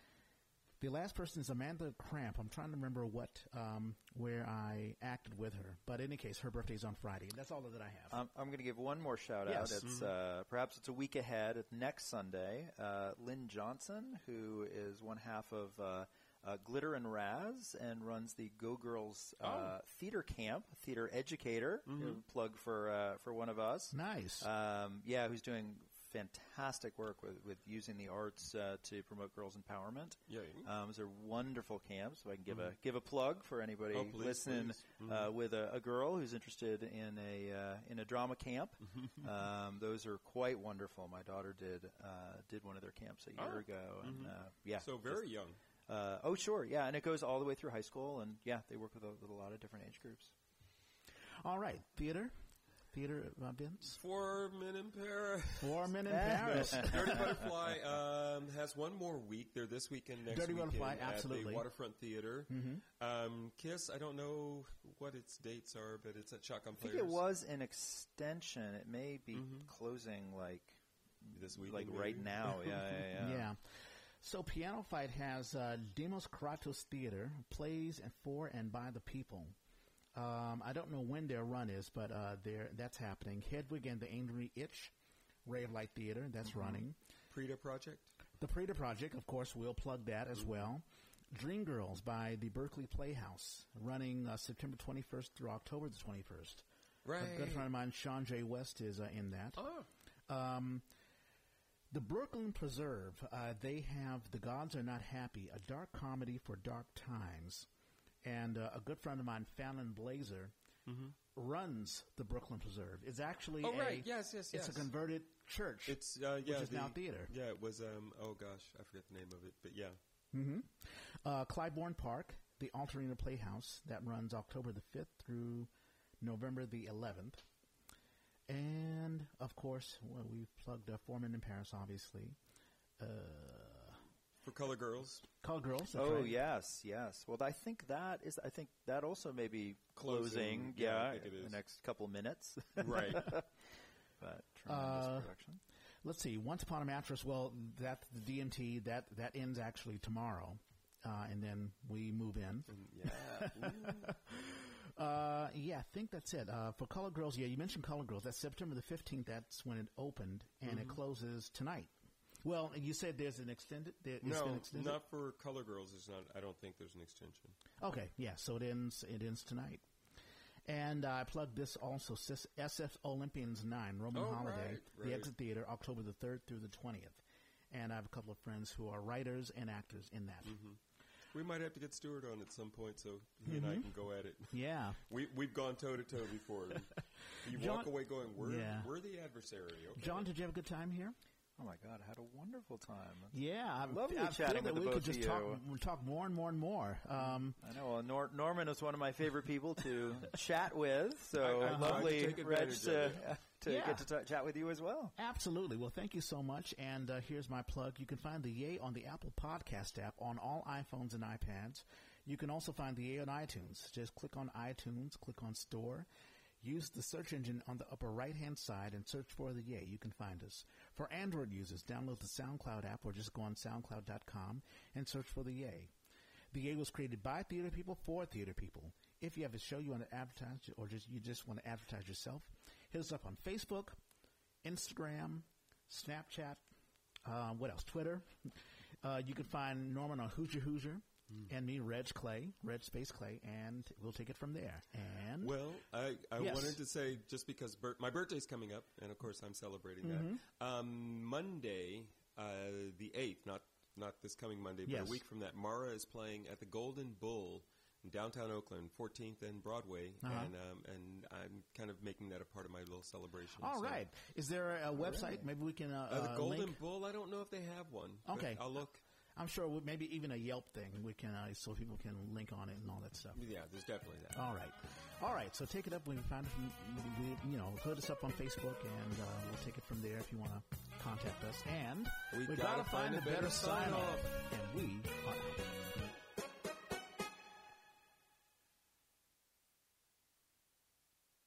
the last person is Amanda Cramp. I'm trying to remember what um, where I acted with her, but in any case, her birthday is on Friday. That's all that I have. Um, I'm going to give one more shout out. Yes. It's uh, perhaps it's a week ahead. It's next Sunday. Uh, Lynn Johnson, who is one half of uh, uh, Glitter and Razz and runs the Go Girls uh, Oh. theater camp, theater educator. A Plug for uh, for one of us. nice. Um, yeah, who's doing fantastic work with, with using the arts uh, to promote girls' empowerment. Yeah. Um, it's a wonderful camps. so I can give a give a plug for anybody Oh, please, listening please. Uh, with a, a girl who's interested in a uh, in a drama camp. um, those are quite wonderful. My daughter did uh, did one of their camps a year Oh. ago, and uh, yeah, So very young. Uh, oh, sure, yeah, and it goes all the way through high school, and yeah, they work with a, with a lot of different age groups. all right, theater, theater, uh, Vince. Four Men in Paris. Four Men in Yeah. Paris. Dirty Butterfly um, has one more week. They're this weekend, next Dirty weekend Butterfly, at absolutely. the Waterfront Theater. Um, Kiss, I don't know what its dates are, but it's at Shotgun I think it was an extension. It may be closing like this week, like right now. Yeah, yeah, yeah. Yeah. So Piano Fight has uh, Demos Kratos Theater, plays and for and by the people. Um, I don't know when their run is, but uh, there that's happening. Hedwig and the Angry Itch, Ray of Light Theater, that's running. Prita Project. The Preta Project, of course, we'll plug that as well. Dreamgirls by the Berkeley Playhouse, running uh, September 21st through October the 21st. Right. A good friend of mine, Sean J. West, is uh, in that. Oh. Um, the Brooklyn Preserve, uh, they have The Gods Are Not Happy, a dark comedy for dark times. And uh, a good friend of mine, Fallon Blazer, runs the Brooklyn Preserve. It's actually Mm-hmm. Oh, a, right. Yes, yes, It's a converted church. It's uh, yeah, is the- now theater. Yeah, it was. Um, oh gosh, I forget the name of it, but yeah. hmm Uh, Clybourne Park, the Altarena Playhouse, that runs October the 5th through November the 11th. And, of course, well, we've plugged uh, Four Men in Paris, obviously. Uh, For Color Girls, Color Girls. Oh right. yes, yes. Well, I think that is. I think that also may be Closing, closing. yeah, I yeah, think it the next couple minutes. right? but tremendous Uh, production. Let's see. Once Upon a Mattress. Well, that the DMT that that ends actually tomorrow, uh, and then we move in. yeah. Uh, yeah, I think that's it. Uh, for Color Girls, yeah, you mentioned Color Girls. That's September the fifteenth. That's when it opened, and it closes tonight. Well, you said there's an extended. There, no, extended? not for Color Girls. It's not. I don't think there's an extension. Okay, yeah. So it ends. It ends tonight. And I plugged this also, SF Olympians 9, Roman Oh, Holiday, right, the. Exit Theater, October the 3rd through the 20th. And I have a couple of friends who are writers and actors in that. Mm-hmm. We might have to get Stewart on at some point so he and I mm-hmm. can go at it. Yeah. We we've gone toe to toe before. You John- walk away going, "We're Yeah. we're the adversary." Okay. John, did you have a good time here? Oh my God, I had a wonderful time. Yeah, I, Lovely I chatting with we could just talk, talk more and more and more. Um, I know. Well, Nor- Norman is one of my favorite people to chat with. So I- I lovely, Reg, to, to Yeah. get to t- chat with you as well. Absolutely. Well, thank you so much. And uh, here's my plug. You can find the Yay on the Apple Podcast app on all iPhones and iPads. You can also find the Yay on iTunes. Just click on iTunes, click on Store. Use the search engine on the upper right hand side and search for the Yay. You can find us. For Android users, download the SoundCloud app or just go on SoundCloud.com and search for the Yay. The Yay was created by theater people for theater people. If you have a show you want to advertise or just you just want to advertise yourself, hit us up on Facebook, Instagram, Snapchat, uh, what else? Twitter. Uh, you can find Norman on Hoosier Hoosier and me, Reg Clay, Reg Space Clay, and we'll take it from there. And Well, I, I Yes. wanted to say just because bir- my birthday's coming up, and of course I'm celebrating Mm-hmm. that. Um, Monday, uh, the eighth, not not this coming Monday, but Yes. a week from that, Mara is playing at the Golden Bull in downtown Oakland, 14th and Broadway, Uh-huh. and um, and I'm kind of making that a part of my little celebration. all so- right, is there a website? Maybe we can uh, Uh, the uh, Golden link. Bull, I don't know if they have one. Okay. I'll look. I'm sure we, maybe even a Yelp thing. We can uh, so people can link on it and all that stuff. Yeah, there's definitely that. All right, all right. So take it up when you find it. From, we, you know, hit us up on Facebook, and uh, we'll take it from there if you want to contact us. And We gotta gotta find a better better sign off, and we are out.